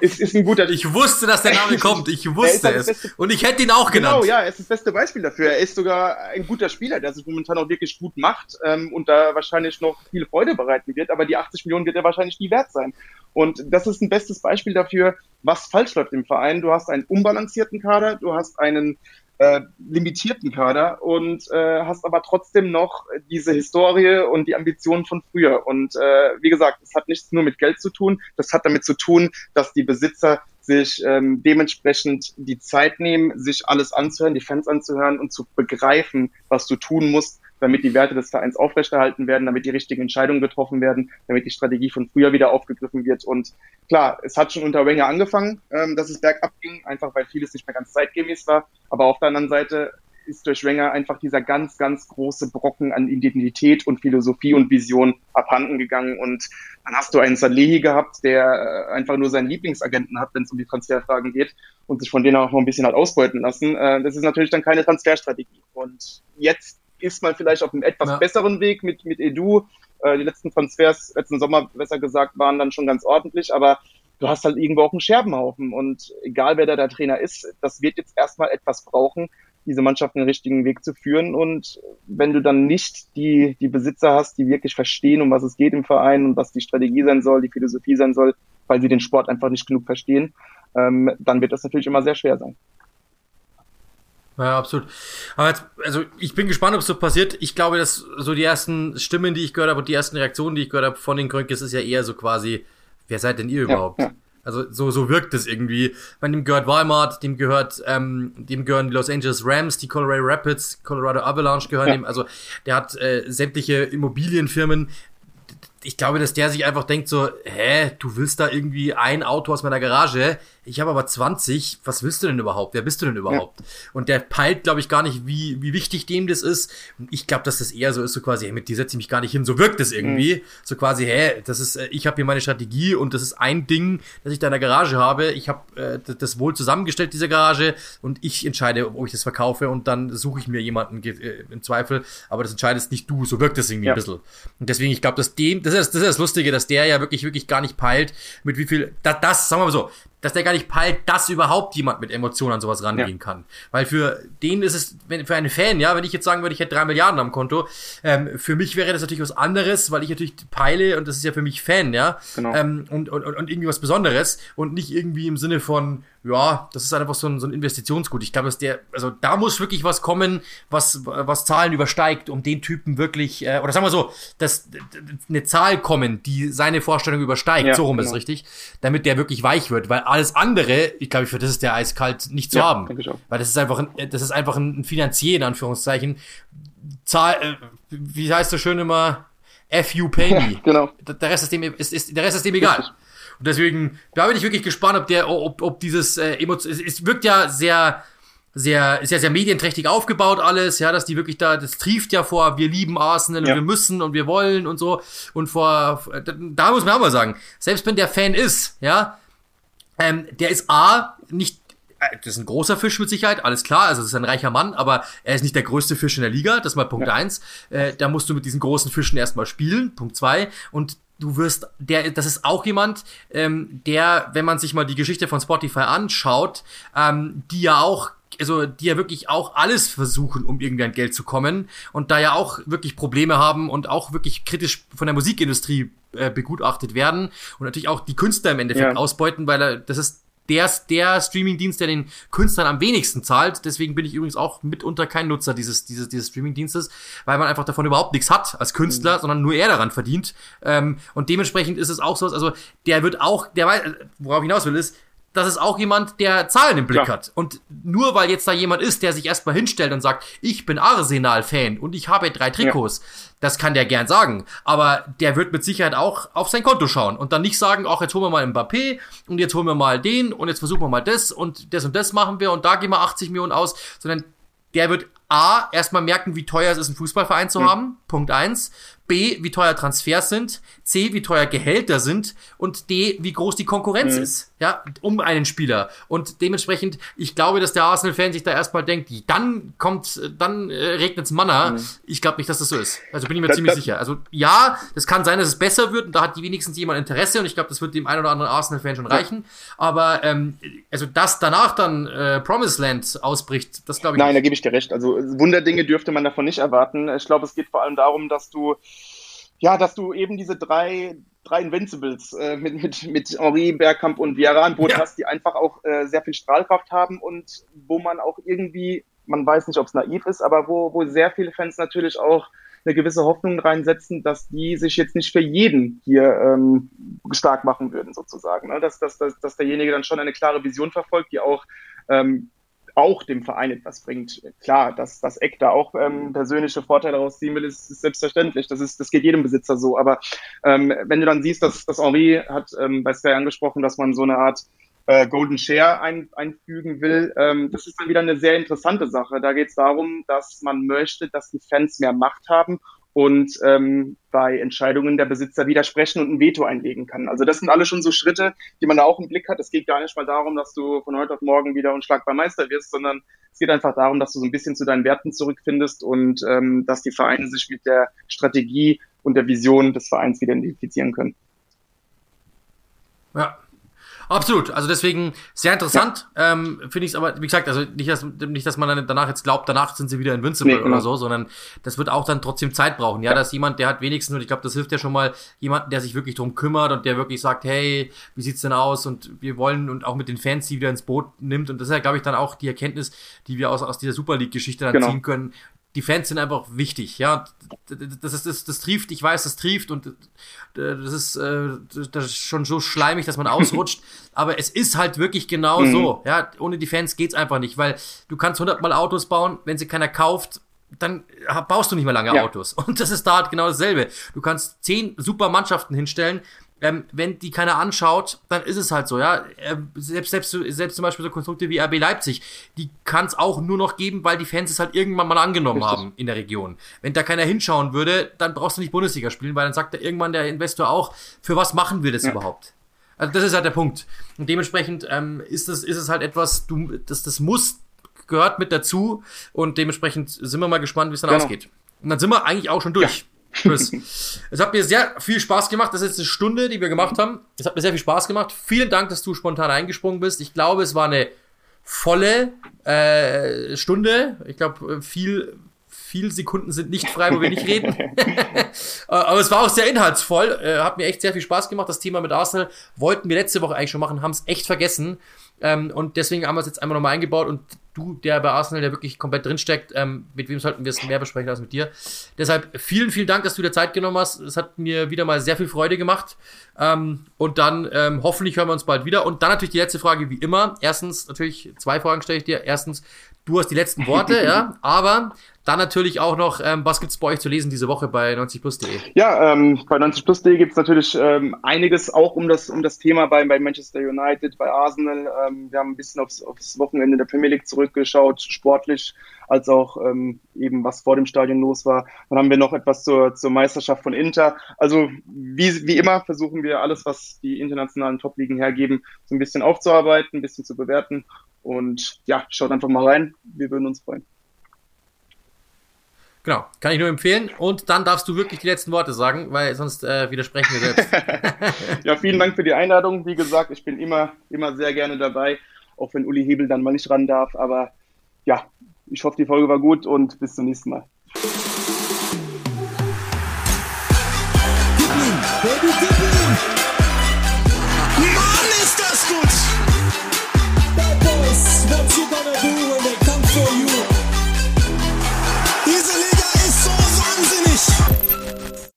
ist, ist ein guter. Ich wusste, dass der Name *laughs* kommt. Ich wusste halt es. Und ich hätte ihn auch genannt. Genau, ja, er ist das beste Beispiel dafür. Er ist sogar ein guter Spieler, der sich momentan auch wirklich gut macht ähm, und da wahrscheinlich noch viel Freude bereiten wird. Aber die 80 Millionen wird er wahrscheinlich nie wert sein. Und das ist ein bestes Beispiel dafür, was falsch läuft im Verein. Du hast einen unbalancierten Kader, du hast einen äh, limitierten Kader und äh, hast aber trotzdem noch diese Historie und die Ambitionen von früher. Und äh, wie gesagt, es hat nichts nur mit Geld zu tun, das hat damit zu tun, dass die Besitzer sich ähm, dementsprechend die Zeit nehmen, sich alles anzuhören, die Fans anzuhören und zu begreifen, was du tun musst, damit die Werte des Vereins aufrechterhalten werden, damit die richtigen Entscheidungen getroffen werden, damit die Strategie von früher wieder aufgegriffen wird. Und klar, es hat schon unter Wenger angefangen, ähm, dass es bergab ging, einfach weil vieles nicht mehr ganz zeitgemäß war. Aber auf der anderen Seite ist durch Wenger einfach dieser ganz, ganz große Brocken an Identität und Philosophie und Vision abhanden gegangen. Und dann hast du einen Salehi gehabt, der äh, einfach nur seinen Lieblingsagenten hat, wenn es um die Transferfragen geht und sich von denen auch noch ein bisschen hat ausbeuten lassen. Äh, das ist natürlich dann keine Transferstrategie. Und jetzt ist man vielleicht auf einem etwas ja. besseren Weg mit, mit Edu, Äh, die letzten Transfers, letzten Sommer besser gesagt, waren dann schon ganz ordentlich, aber du hast halt irgendwo auch einen Scherbenhaufen. Und egal wer da der Trainer ist, das wird jetzt erstmal etwas brauchen, diese Mannschaft den richtigen Weg zu führen. Und wenn du dann nicht die, die Besitzer hast, die wirklich verstehen, um was es geht im Verein und was die Strategie sein soll, die Philosophie sein soll, weil sie den Sport einfach nicht genug verstehen, ähm, dann wird das natürlich immer sehr schwer sein. Ja, absolut. Aber jetzt, also ich bin gespannt, ob es so passiert. Ich glaube, dass so die ersten Stimmen, die ich gehört habe und die ersten Reaktionen, die ich gehört habe von den Krönkes, ist ja eher so quasi, wer seid denn ihr überhaupt? Ja, ja. Also so, so wirkt es irgendwie. Bei dem gehört Walmart, dem gehört, ähm, dem gehören die Los Angeles Rams, die Colorado Rapids, Colorado Avalanche gehören ja. dem. Also der hat äh, sämtliche Immobilienfirmen ich glaube, dass der sich einfach denkt so, hä, du willst da irgendwie ein Auto aus meiner Garage, ich habe aber 20, was willst du denn überhaupt? Wer bist du denn überhaupt? Ja. Und der peilt, glaube ich, gar nicht, wie, wie wichtig dem das ist. Und ich glaube, dass das eher so ist, so quasi, hey, mit dir setze ich mich gar nicht hin, so wirkt es irgendwie. Mhm. So quasi, hä, das ist, äh, ich habe hier meine Strategie und das ist ein Ding, das ich da in der Garage habe. Ich habe äh, das wohl zusammengestellt, diese Garage, und ich entscheide, ob ich das verkaufe und dann suche ich mir jemanden äh, im Zweifel, aber das entscheidest nicht du, so wirkt es irgendwie ja. ein bisschen. Und deswegen, ich glaube, dass dem, das ist, das ist das Lustige, dass der ja wirklich, wirklich gar nicht peilt, mit wie viel, das, das sagen wir mal so, dass der gar nicht peilt, dass überhaupt jemand mit Emotionen an sowas rangehen ja. kann. Weil für den ist es, wenn, für einen Fan, ja, wenn ich jetzt sagen würde, ich hätte drei Milliarden am Konto, ähm, für mich wäre das natürlich was anderes, weil ich natürlich peile und das ist ja für mich Fan, ja. Genau. Ähm, und, und, und irgendwie was Besonderes und nicht irgendwie im Sinne von, ja, das ist einfach so ein, so ein Investitionsgut. Ich glaube, dass der, also da muss wirklich was kommen, was, was Zahlen übersteigt, um den Typen wirklich, äh, oder sagen wir so, dass eine Zahl kommen, die seine Vorstellung übersteigt, ja, so rum genau. ist richtig, damit der wirklich weich wird, weil alles andere, ich glaube, für das ist der eiskalt nicht zu ja, haben. Weil das ist einfach ein, das ist einfach ein Finanzier, in Anführungszeichen. Zahl, äh, wie heißt das schön immer? FU Pay Me. Ja, genau. Der Rest ist dem, ist, ist, der Rest ist dem egal. Richtig. Und deswegen, da bin ich wirklich gespannt, ob der, ob, ob dieses äh, Emotion, es, es wirkt ja sehr, sehr, ist ja sehr medienträchtig aufgebaut alles, ja, dass die wirklich da, das trieft ja vor, wir lieben Arsenal ja. und wir müssen und wir wollen und so. Und vor, da muss man auch mal sagen, selbst wenn der Fan ist, ja, ähm, der ist A, nicht äh, das ist ein großer Fisch mit Sicherheit, alles klar, also das ist ein reicher Mann, aber er ist nicht der größte Fisch in der Liga, das ist mal Punkt ja. eins. Äh, da musst du mit diesen großen Fischen erstmal spielen, Punkt zwei. Und du wirst, der, das ist auch jemand, ähm, der, wenn man sich mal die Geschichte von Spotify anschaut, ähm, die ja auch also die ja wirklich auch alles versuchen, um irgendwie an Geld zu kommen und da ja auch wirklich Probleme haben und auch wirklich kritisch von der Musikindustrie äh, begutachtet werden und natürlich auch die Künstler im Endeffekt ja. ausbeuten, weil das ist der der Streamingdienst, der den Künstlern am wenigsten zahlt. Deswegen bin ich übrigens auch mitunter kein Nutzer dieses, dieses, dieses Streamingdienstes, weil man einfach davon überhaupt nichts hat als Künstler, mhm. sondern nur er daran verdient. Ähm, und dementsprechend ist es auch so, also der wird auch, der weiß, worauf ich hinaus will, ist, das ist auch jemand, der Zahlen im Blick Klar. hat. Und nur weil jetzt da jemand ist, der sich erstmal hinstellt und sagt, ich bin Arsenal-Fan und ich habe drei Trikots, ja. das kann der gern sagen. Aber der wird mit Sicherheit auch auf sein Konto schauen und dann nicht sagen, ach, jetzt holen wir mal Mbappé und jetzt holen wir mal den und jetzt versuchen wir mal das und das und das machen wir und da gehen wir 80 Millionen aus, sondern der wird A, erstmal merken, wie teuer es ist, einen Fußballverein zu mhm. haben. Punkt eins. B, wie teuer Transfers sind, C, wie teuer Gehälter sind und D, wie groß die Konkurrenz mhm. ist, ja, um einen Spieler. Und dementsprechend, ich glaube, dass der Arsenal-Fan sich da erstmal denkt, dann kommt, dann äh, regnet's Manna. Mhm. Ich glaube nicht, dass das so ist. Also bin ich mir das, ziemlich das, sicher. Also ja, es kann sein, dass es besser wird und da hat die wenigstens jemand Interesse und ich glaube, das wird dem einen oder anderen Arsenal-Fan schon reichen. Aber ähm, also dass danach dann äh, Promised Land ausbricht, das glaube ich Nein, nicht. da gebe ich dir recht. Also Wunderdinge dürfte man davon nicht erwarten. Ich glaube, es geht vor allem darum, dass du ja, dass du eben diese drei, drei Invincibles äh, mit, mit, mit Henri, Bergkamp und Viera an Boot ja. hast, die einfach auch äh, sehr viel Strahlkraft haben und wo man auch irgendwie, man weiß nicht, ob es naiv ist, aber wo, wo sehr viele Fans natürlich auch eine gewisse Hoffnung reinsetzen, dass die sich jetzt nicht für jeden hier ähm, stark machen würden, sozusagen. Ne? Dass, dass, dass, dass derjenige dann schon eine klare Vision verfolgt, die auch ähm, auch dem Verein etwas bringt. Klar, dass das Eck da auch ähm, persönliche Vorteile rausziehen will, ist, ist, selbstverständlich. Das, ist, das geht jedem Besitzer so. Aber ähm, wenn du dann siehst, dass, dass Henri hat ähm, bei Sky angesprochen, dass man so eine Art äh, Golden Share ein, einfügen will, ähm, das ist dann wieder eine sehr interessante Sache. Da geht es darum, dass man möchte, dass die Fans mehr Macht haben und ähm, bei Entscheidungen der Besitzer widersprechen und ein Veto einlegen kann. Also das sind alle schon so Schritte, die man da auch im Blick hat. Es geht gar nicht mal darum, dass du von heute auf morgen wieder unschlagbar Meister wirst, sondern es geht einfach darum, dass du so ein bisschen zu deinen Werten zurückfindest und ähm, dass die Vereine sich mit der Strategie und der Vision des Vereins wieder identifizieren können. Ja, Absolut. Also deswegen sehr interessant. Ja. Ähm, Finde ich es aber, wie gesagt, also nicht, dass, nicht, dass man dann danach jetzt glaubt, danach sind sie wieder invincible nee, genau. oder so, sondern das wird auch dann trotzdem Zeit brauchen. Ja, ja. dass jemand, der hat wenigstens, und ich glaube, das hilft ja schon mal, jemanden, der sich wirklich drum kümmert und der wirklich sagt, hey, wie sieht's denn aus? Und wir wollen und auch mit den Fans, die wieder ins Boot nimmt. Und das ist ja, glaube ich, dann auch die Erkenntnis, die wir aus, aus dieser Super League-Geschichte dann genau. ziehen können die Fans sind einfach wichtig, ja. Das ist, das, das trieft, ich weiß, das trieft und das ist, äh, das ist schon so schleimig, dass man ausrutscht. *laughs* Aber es ist halt wirklich genau mhm. so, ja. Ohne die Fans geht's einfach nicht, weil du kannst hundertmal Autos bauen, wenn sie keiner kauft, dann baust du nicht mehr lange ja. Autos. Und das ist da halt genau dasselbe. Du kannst zehn super Mannschaften hinstellen, ähm, wenn die keiner anschaut, dann ist es halt so, ja. Ähm, selbst, selbst, selbst zum Beispiel so Konstrukte wie RB Leipzig, die kann es auch nur noch geben, weil die Fans es halt irgendwann mal angenommen Richtig. haben in der Region. Wenn da keiner hinschauen würde, dann brauchst du nicht Bundesliga spielen, weil dann sagt da irgendwann der Investor auch, für was machen wir das ja. überhaupt? Also das ist halt der Punkt. Und dementsprechend ähm, ist, das, ist es halt etwas, du, das, das muss, gehört mit dazu und dementsprechend sind wir mal gespannt, wie es dann genau. ausgeht. Und dann sind wir eigentlich auch schon durch. Ja. Chris. *laughs* es hat mir sehr viel Spaß gemacht. Das ist jetzt eine Stunde, die wir gemacht haben. Es hat mir sehr viel Spaß gemacht. Vielen Dank, dass du spontan eingesprungen bist. Ich glaube, es war eine volle äh, Stunde. Ich glaube, viel, viel Sekunden sind nicht frei, wo wir nicht reden. *laughs* Äh, aber es war auch sehr inhaltsvoll. Äh, hat mir echt sehr viel Spaß gemacht. Das Thema mit Arsenal wollten wir letzte Woche eigentlich schon machen, haben es echt vergessen. Ähm, und deswegen haben wir es jetzt einmal nochmal eingebaut und du, der bei Arsenal, der wirklich komplett drinsteckt, ähm, mit wem sollten wir es mehr besprechen als mit dir. Deshalb vielen, vielen Dank, dass du dir Zeit genommen hast. Es hat mir wieder mal sehr viel Freude gemacht. Ähm, und dann ähm, hoffentlich hören wir uns bald wieder. Und dann natürlich die letzte Frage wie immer. Erstens, natürlich zwei Fragen stelle ich dir. Erstens, du hast die letzten Worte, *laughs* ja, aber dann natürlich auch noch, ähm, was gibt's bei euch zu lesen diese Woche bei 90plus.de? Ja, ähm, bei 90plus.de gibt's natürlich ähm, einiges auch um das, um das Thema bei, bei Manchester United, bei Arsenal. Ähm, wir haben ein bisschen aufs, aufs Wochenende der Premier League zurückgeschaut, sportlich, als auch ähm, eben was vor dem Stadion los war. Dann haben wir noch etwas zur, zur Meisterschaft von Inter. Also wie, wie immer versuchen wir alles, was die internationalen Top-Ligen hergeben, so ein bisschen aufzuarbeiten, ein bisschen zu bewerten und ja, schaut einfach mal rein. Wir würden uns freuen. Genau, kann ich nur empfehlen. Und dann darfst du wirklich die letzten Worte sagen, weil sonst äh, widersprechen wir selbst. *laughs* ja, vielen Dank für die Einladung. Wie gesagt, ich bin immer, immer sehr gerne dabei, auch wenn Uli Hebel dann mal nicht ran darf. Aber ja, ich hoffe, die Folge war gut und bis zum nächsten Mal.